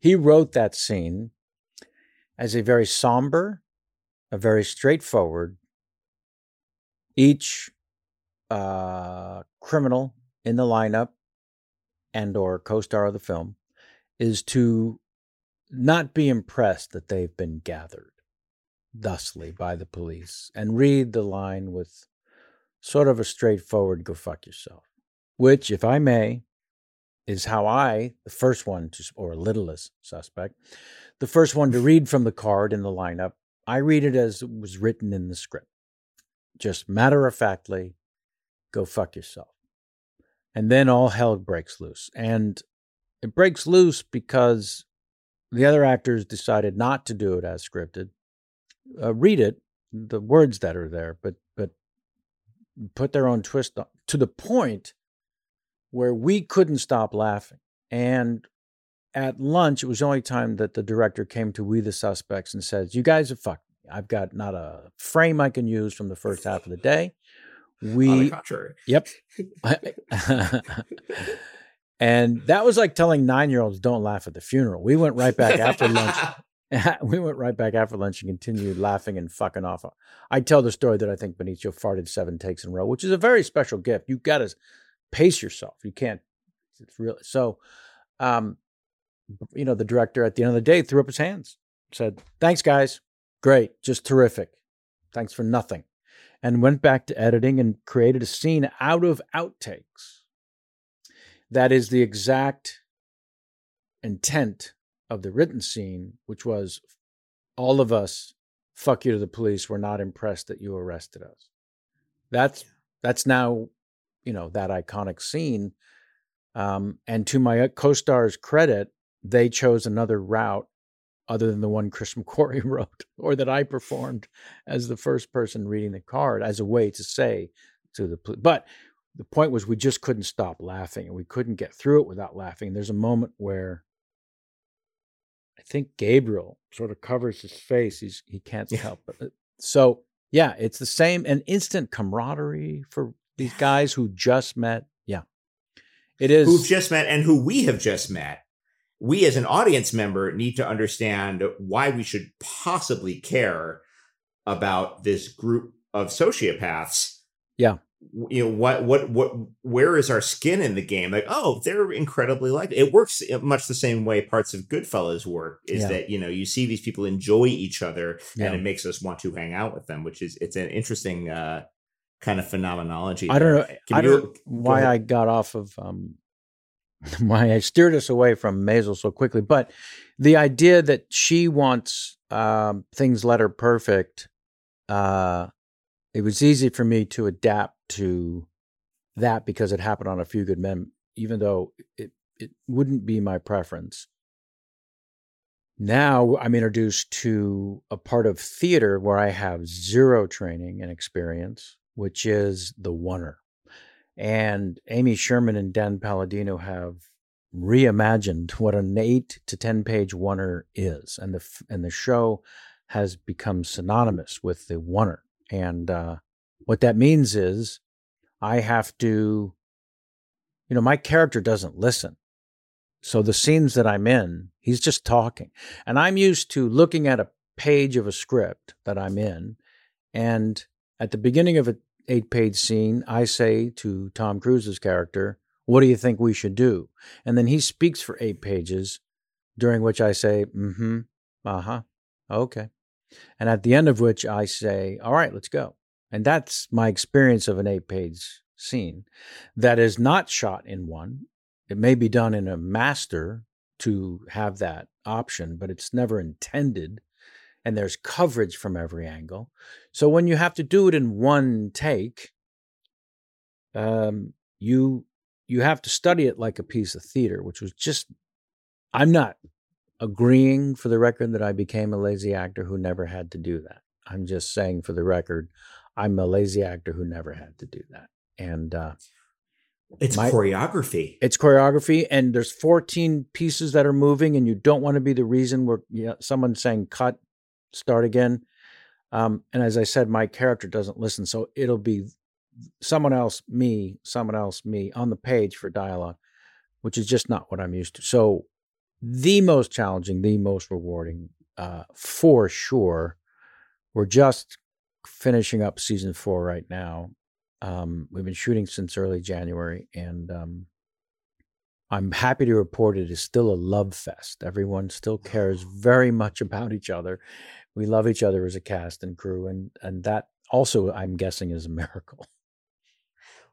He wrote that scene as a very somber, a very straightforward. Each uh, criminal in the lineup and or co-star of the film is to not be impressed that they've been gathered thusly by the police and read the line with sort of a straightforward go fuck yourself which if i may is how i the first one to or littlest suspect the first one to read from the card in the lineup i read it as it was written in the script. Just matter of factly go fuck yourself And then all hell breaks loose. And it breaks loose because the other actors decided not to do it as scripted. Uh, read it, the words that are there, but but put their own twist on, to the point where we couldn't stop laughing. And at lunch, it was the only time that the director came to We the Suspects and says, You guys have fucked me. I've got not a frame I can use from the first half of the day. We, On the contrary. Yep. and that was like telling nine year olds don't laugh at the funeral. We went right back after lunch. we went right back after lunch and continued laughing and fucking off. I tell the story that I think Benicio farted seven takes in a row, which is a very special gift. You got to pace yourself. You can't. It's real. So, um, you know, the director at the end of the day threw up his hands, said, "Thanks, guys. Great, just terrific. Thanks for nothing," and went back to editing and created a scene out of outtakes. That is the exact intent of the written scene, which was all of us, fuck you to the police. We're not impressed that you arrested us. That's that's now, you know, that iconic scene. Um, and to my co-star's credit, they chose another route other than the one Chris McQuarrie wrote or that I performed as the first person reading the card as a way to say to the. But the point was we just couldn't stop laughing and we couldn't get through it without laughing. And There's a moment where I think Gabriel sort of covers his face. He's he can't Yeah. help it. Uh, so yeah, it's the same an instant camaraderie for these guys who just met. Yeah. It is Who've just met and who we have just met. We as an audience member need to understand why we should possibly care about this group of sociopaths. Yeah. You know what what what where is our skin in the game? Like, oh, they're incredibly like it works much the same way parts of Goodfellas work, is Yeah. that you know, you see these people enjoy each other Yeah. and it makes us want to hang out with them, which is it's an interesting uh kind of phenomenology. I don't know. Can I don't know why. I got off of um, why I steered us away from Maisel so quickly, but the idea that she wants um, things letter perfect, uh, it was easy for me to adapt to that because it happened on A Few Good Men, even though it it wouldn't be my preference. Now I'm introduced to a part of theater where I have zero training and experience, which is the oneer. And Amy Sherman and Dan Palladino have reimagined what an eight to ten page oneer is, and the and the show has become synonymous with the oneer. And uh, what that means is, I have to, you know, my character doesn't listen. So the scenes that I'm in, he's just talking. And I'm used to looking at a page of a script that I'm in. And at the beginning of an eight page scene, I say to Tom Cruise's character, What do you think we should do? And then he speaks for eight pages, during which I say, Mm hmm, uh huh, okay. And at the end of which I say, All right, let's go. And that's my experience of an eight page scene that is not shot in one. It may be done in a master to have that option, but it's never intended. And there's coverage from every angle. So when you have to do it in one take, um, you you have to study it like a piece of theater, which was just I'm not agreeing for the record that I became a lazy actor who never had to do that. I'm just saying for the record, I'm a lazy actor who never had to do that. And uh, It's My- choreography. it's choreography and there's 14 pieces that are moving and you don't want to be the reason where you know, someone's saying cut start again um, and as i said my character doesn't listen so it'll be someone else me someone else me on the page for dialogue which is just not what i'm used to so the most challenging the most rewarding uh, for sure we're just finishing up season four right now um, we've been shooting since early January, and um, I'm happy to report it is still a love fest. Everyone still cares very much about each other. We love each other as a cast and crew, and and that also, I'm guessing, is a miracle.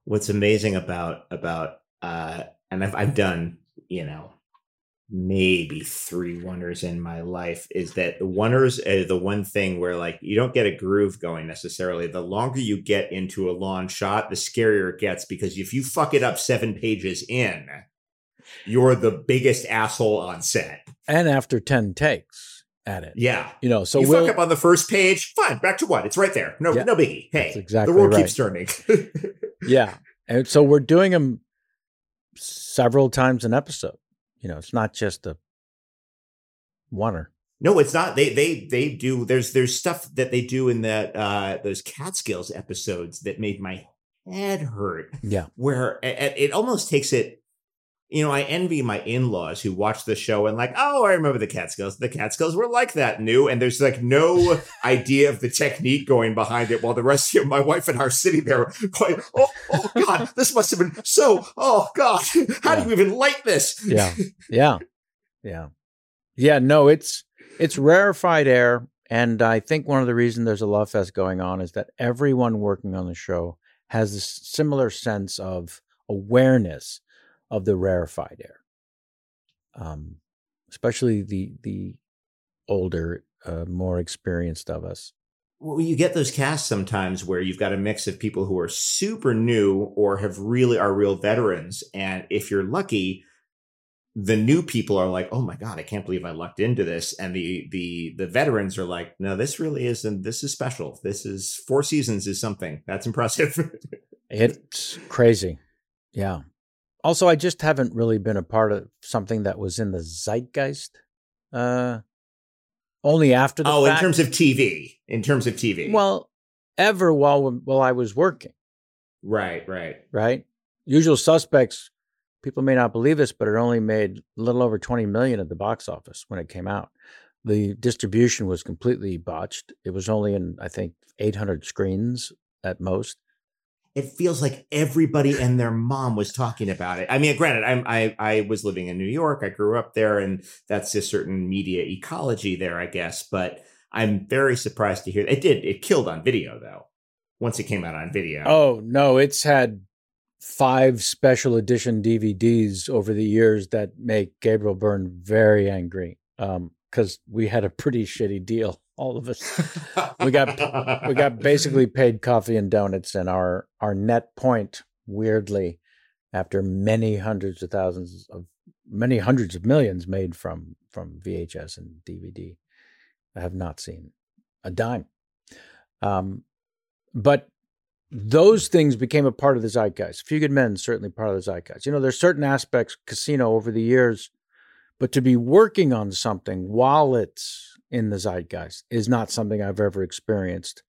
What's amazing about about uh and I've I've done, you know, maybe three wonders in my life is that the wonders are the one thing where like you don't get a groove going necessarily. The longer you get into a long shot, the scarier it gets because if you fuck it up seven pages in, you're the biggest asshole on set. And after 10 takes at it. Yeah. You know, so you we'll, fuck up on the first page, fine, back to what? It's right there. No, Yeah. no biggie. Hey, exactly the world right. keeps turning. yeah. And so we're doing them several times an episode. You know, it's not just a oneer. No, it's not. They they they do. There's there's stuff that they do in that uh those Catskills episodes that made my head hurt. Yeah. Where it, it almost takes it. You know, I envy my in-laws who watch the show and like, oh, I remember the Catskills. The Catskills were like that new, and there's like no idea of the technique going behind it. While the rest of my wife and I are sitting there going, oh, oh God, this must have been so. Oh God, how do you even light this? Yeah. Yeah. Yeah. Yeah. No, it's it's rarefied air. And I think one of the reasons there's a love fest going on is that everyone working on the show has this similar sense of awareness of the rarefied air. Um, especially the the older, uh, more experienced of us. well, you get those casts sometimes where you've got a mix of people who are super new or have really are real veterans, and if you're lucky, the new people are like, "Oh my god, I can't believe I lucked into this," and the the the veterans are like, "No, this really isn't. This is special. This is four seasons is something that's impressive." It's crazy. Yeah. Also, I just haven't really been a part of something that was in the zeitgeist. Uh, only after the oh, in terms of TV, in terms of TV, well, ever while while I was working, right, right. right? Usual Suspects. People may not believe this, but it only made a little over twenty million at the box office when it came out. The distribution was completely botched. It was only in, I think, eight hundred screens at most. It feels like everybody and their mom was talking about it. I mean, granted, I'm, I I was living in New York. I grew up there, and that's a certain media ecology there, I guess. But I'm very surprised to hear it did. It killed on video though. Once it came out on video. Oh no, it's had five special edition DVDs over the years that make Gabriel Byrne very angry. Um, because we had a pretty shitty deal, all of us. we got- We got basically paid coffee and donuts, and our our net point, weirdly, after many hundreds of thousands of many hundreds of millions made from from VHS and DVD, I have not seen a dime. Um, but those things became a part of the zeitgeist. A Few Good Men certainly part of the zeitgeist. You know, there's certain aspects Casino over the years, but to be working on something while it's in the zeitgeist is not something I've ever experienced.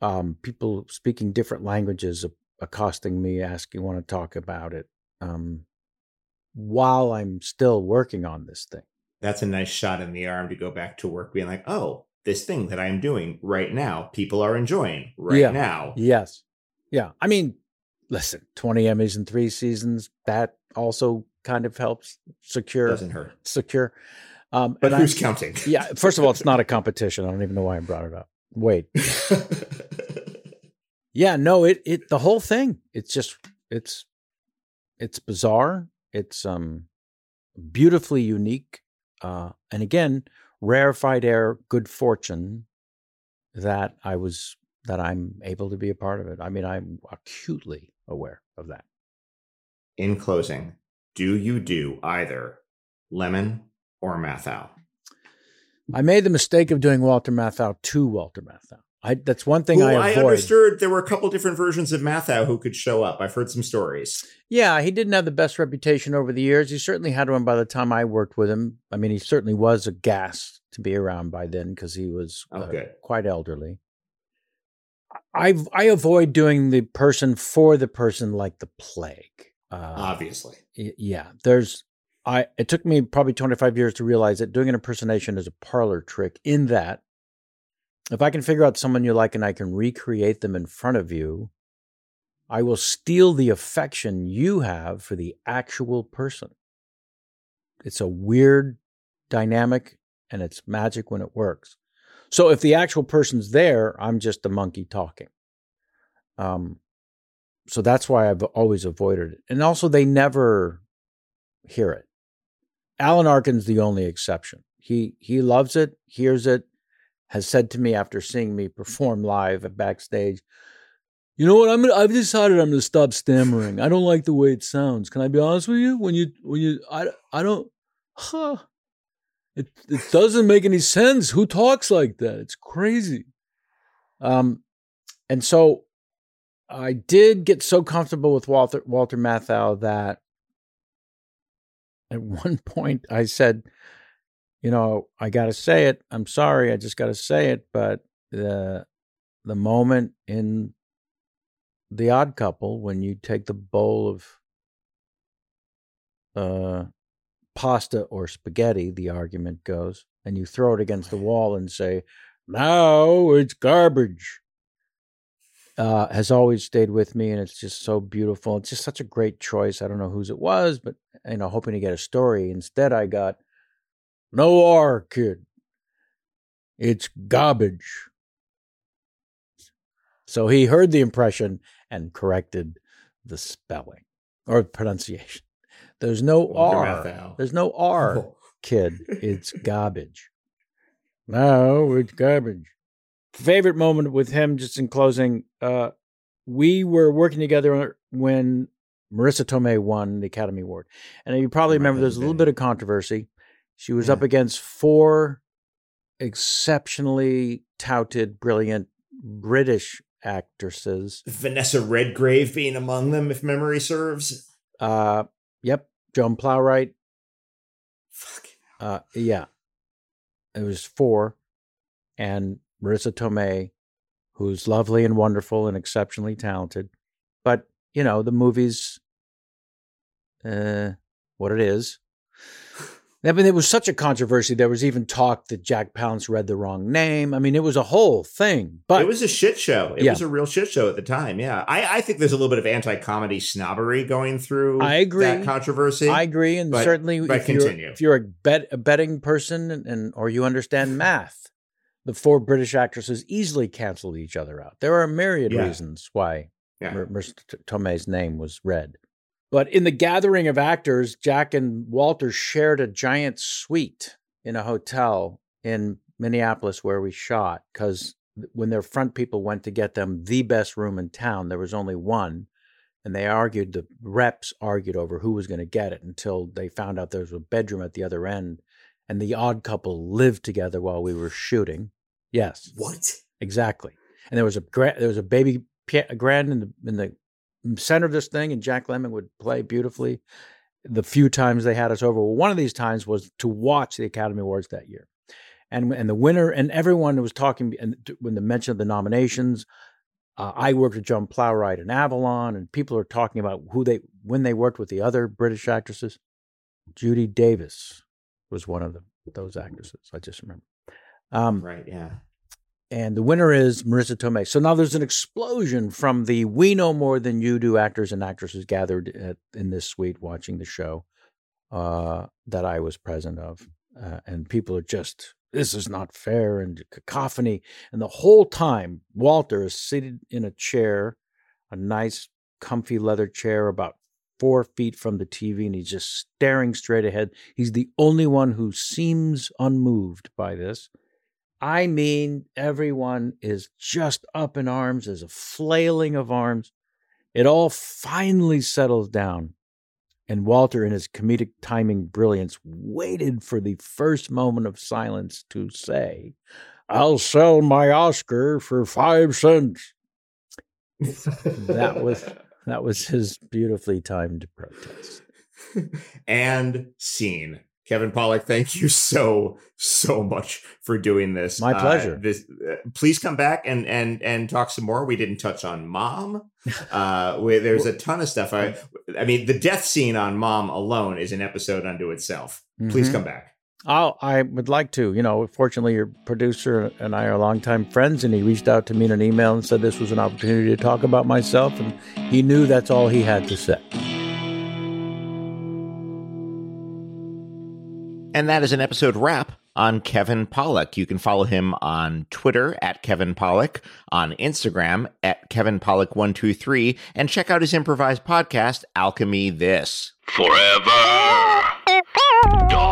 Um, people speaking different languages accosting me, asking, want to talk about it, um, while I'm still working on this thing. that's a nice shot in the arm to go back to work, being like, oh, this thing that I am doing right now, people are enjoying right Yeah. now. Yes. Yeah. I mean, listen, 20 Emmys in three seasons, that also kind of helps secure Doesn't hurt. secure. Um, But and I- who's counting? yeah, first of all, it's not a competition. I don't even know why I brought it up. Wait. Yeah, no, it it the whole thing. It's just it's it's bizarre. It's um beautifully unique. Uh and again, rarefied air, good fortune that I was that I'm able to be a part of it. I mean, I'm acutely aware of that. in closing, do you do either Lemmon or Matthau? I made the mistake of doing Walter Matthau to Walter Matthau. I that's one thing Who I I, understood there were a couple different versions of Matthau who could show up. I've heard some stories. Yeah, he didn't have the best reputation over the years. He certainly had one by the time I worked with him. I mean, he certainly was a gas to be around by then because he was Oh, uh, quite elderly. I I avoid doing the person for the person like the plague. Uh, Obviously. yeah, there's I. It took me probably 25 years to realize that doing an impersonation is a parlor trick. In that, if I can figure out someone you like and I can recreate them in front of you, I will steal the affection you have for the actual person. It's a weird dynamic and it's magic when it works. So if the actual person's there, I'm just a monkey talking. Um, so that's why I've always avoided it. And also, they never hear it. Alan Arkin's the only exception. He he loves it, hears it, has said to me after seeing me perform live at backstage, you know what? I'm gonna, I've decided I'm going to stop stammering. I don't like the way it sounds. Can I be honest with you? When you when you I I don't huh. It it doesn't make any sense. Who talks like that? It's crazy. Um and so I did get so comfortable with Walter Walter Matthau that at one point I said, you know, I got to say it. I'm sorry. I just got to say it. But the the moment in the Odd Couple when you take the bowl of uh, pasta or spaghetti, the argument goes, and you throw it against the wall and say, "Now it's garbage." Uh, has always stayed with me, and it's just so beautiful. It's just such a great choice. I don't know whose it was, but you know, hoping to get a story. Instead, I got no R, kid. It's garbage. So he heard the impression and corrected the spelling or pronunciation. There's no R. There's no R, kid. It's garbage. No, it's garbage. Favorite moment with him, just in closing, uh, we were working together when Marisa Tomei won the Academy Award. And you probably remember there's a little bit of controversy. She was yeah. up against four exceptionally touted, brilliant British actresses. Vanessa Redgrave being among them, if memory serves. Uh, yep. Joan Plowright. Fuck. Uh, yeah. It was four. And Marisa Tomei, who's lovely and wonderful and exceptionally talented. But, you know, the movie's uh, what it is. I mean, it was such a controversy. There was even talk that Jack Palance read the wrong name. I mean, it was a whole thing. But it was a shit show. It yeah. was a real shit show at the time. Yeah, I, I think there's a little bit of anti-comedy snobbery going through. I agree. That controversy. I agree, and but, certainly, but if continue. You're, if you're a, bet, a betting person and, and or you understand math, the four British actresses easily canceled each other out. There are a myriad yeah. reasons why yeah. Mr. Tomei's name was read. But in the gathering of actors, Jack and Walter shared a giant suite in a hotel in Minneapolis where we shot because when their front people went to get them the best room in town, there was only one. And they argued, the reps argued over who was going to get it until they found out there was a bedroom at the other end. And the odd couple lived together while we were shooting. Yes. What? Exactly. And there was a there was a baby grand in the in the center of this thing, and Jack Lemmon would play beautifully. The few times they had us over, well, one of these times was to watch the Academy Awards that year, and and the winner and everyone was talking. And when the mention of the nominations, uh, I worked with Joan Plowright in Avalon, and people are talking about who they when they worked with the other British actresses. Judy Davis was one of them, those actresses. I just remember. Um, right. Yeah and the winner is Marisa Tomei. So now there's an explosion from the we know more than you do actors and actresses gathered at, in this suite watching the show uh, that I was present of, uh, and people are just this is not fair and cacophony. And the whole time, Walter is seated in a chair, a nice, comfy leather chair, about four feet from the TV, and he's just staring straight ahead. He's the only one who seems unmoved by this. I mean, everyone is just up in arms. There's a flailing of arms. It all finally settles down. And Walter, in his comedic timing brilliance, waited for the first moment of silence to say, I'll sell my Oscar for five cents. that was that was his beautifully timed protest. and scene. Kevin Pollak, thank you so so much for doing this. My pleasure. Uh, this, uh, please come back and and and talk some more. We didn't touch on Mom. Uh, where there's a ton of stuff. I I mean, the death scene on Mom alone is an episode unto itself. Please mm-hmm. come back. I'll, I would like to. You know, fortunately, your producer and I are longtime friends, and he reached out to me in an email and said this was an opportunity to talk about myself, and he knew that's all he had to say. And that is an episode wrap on Kevin Pollak. You can follow him on Twitter at Kevin Pollak, on Instagram at Kevin Pollak123, and check out his improvised podcast, Alchemy This. Forever Dog.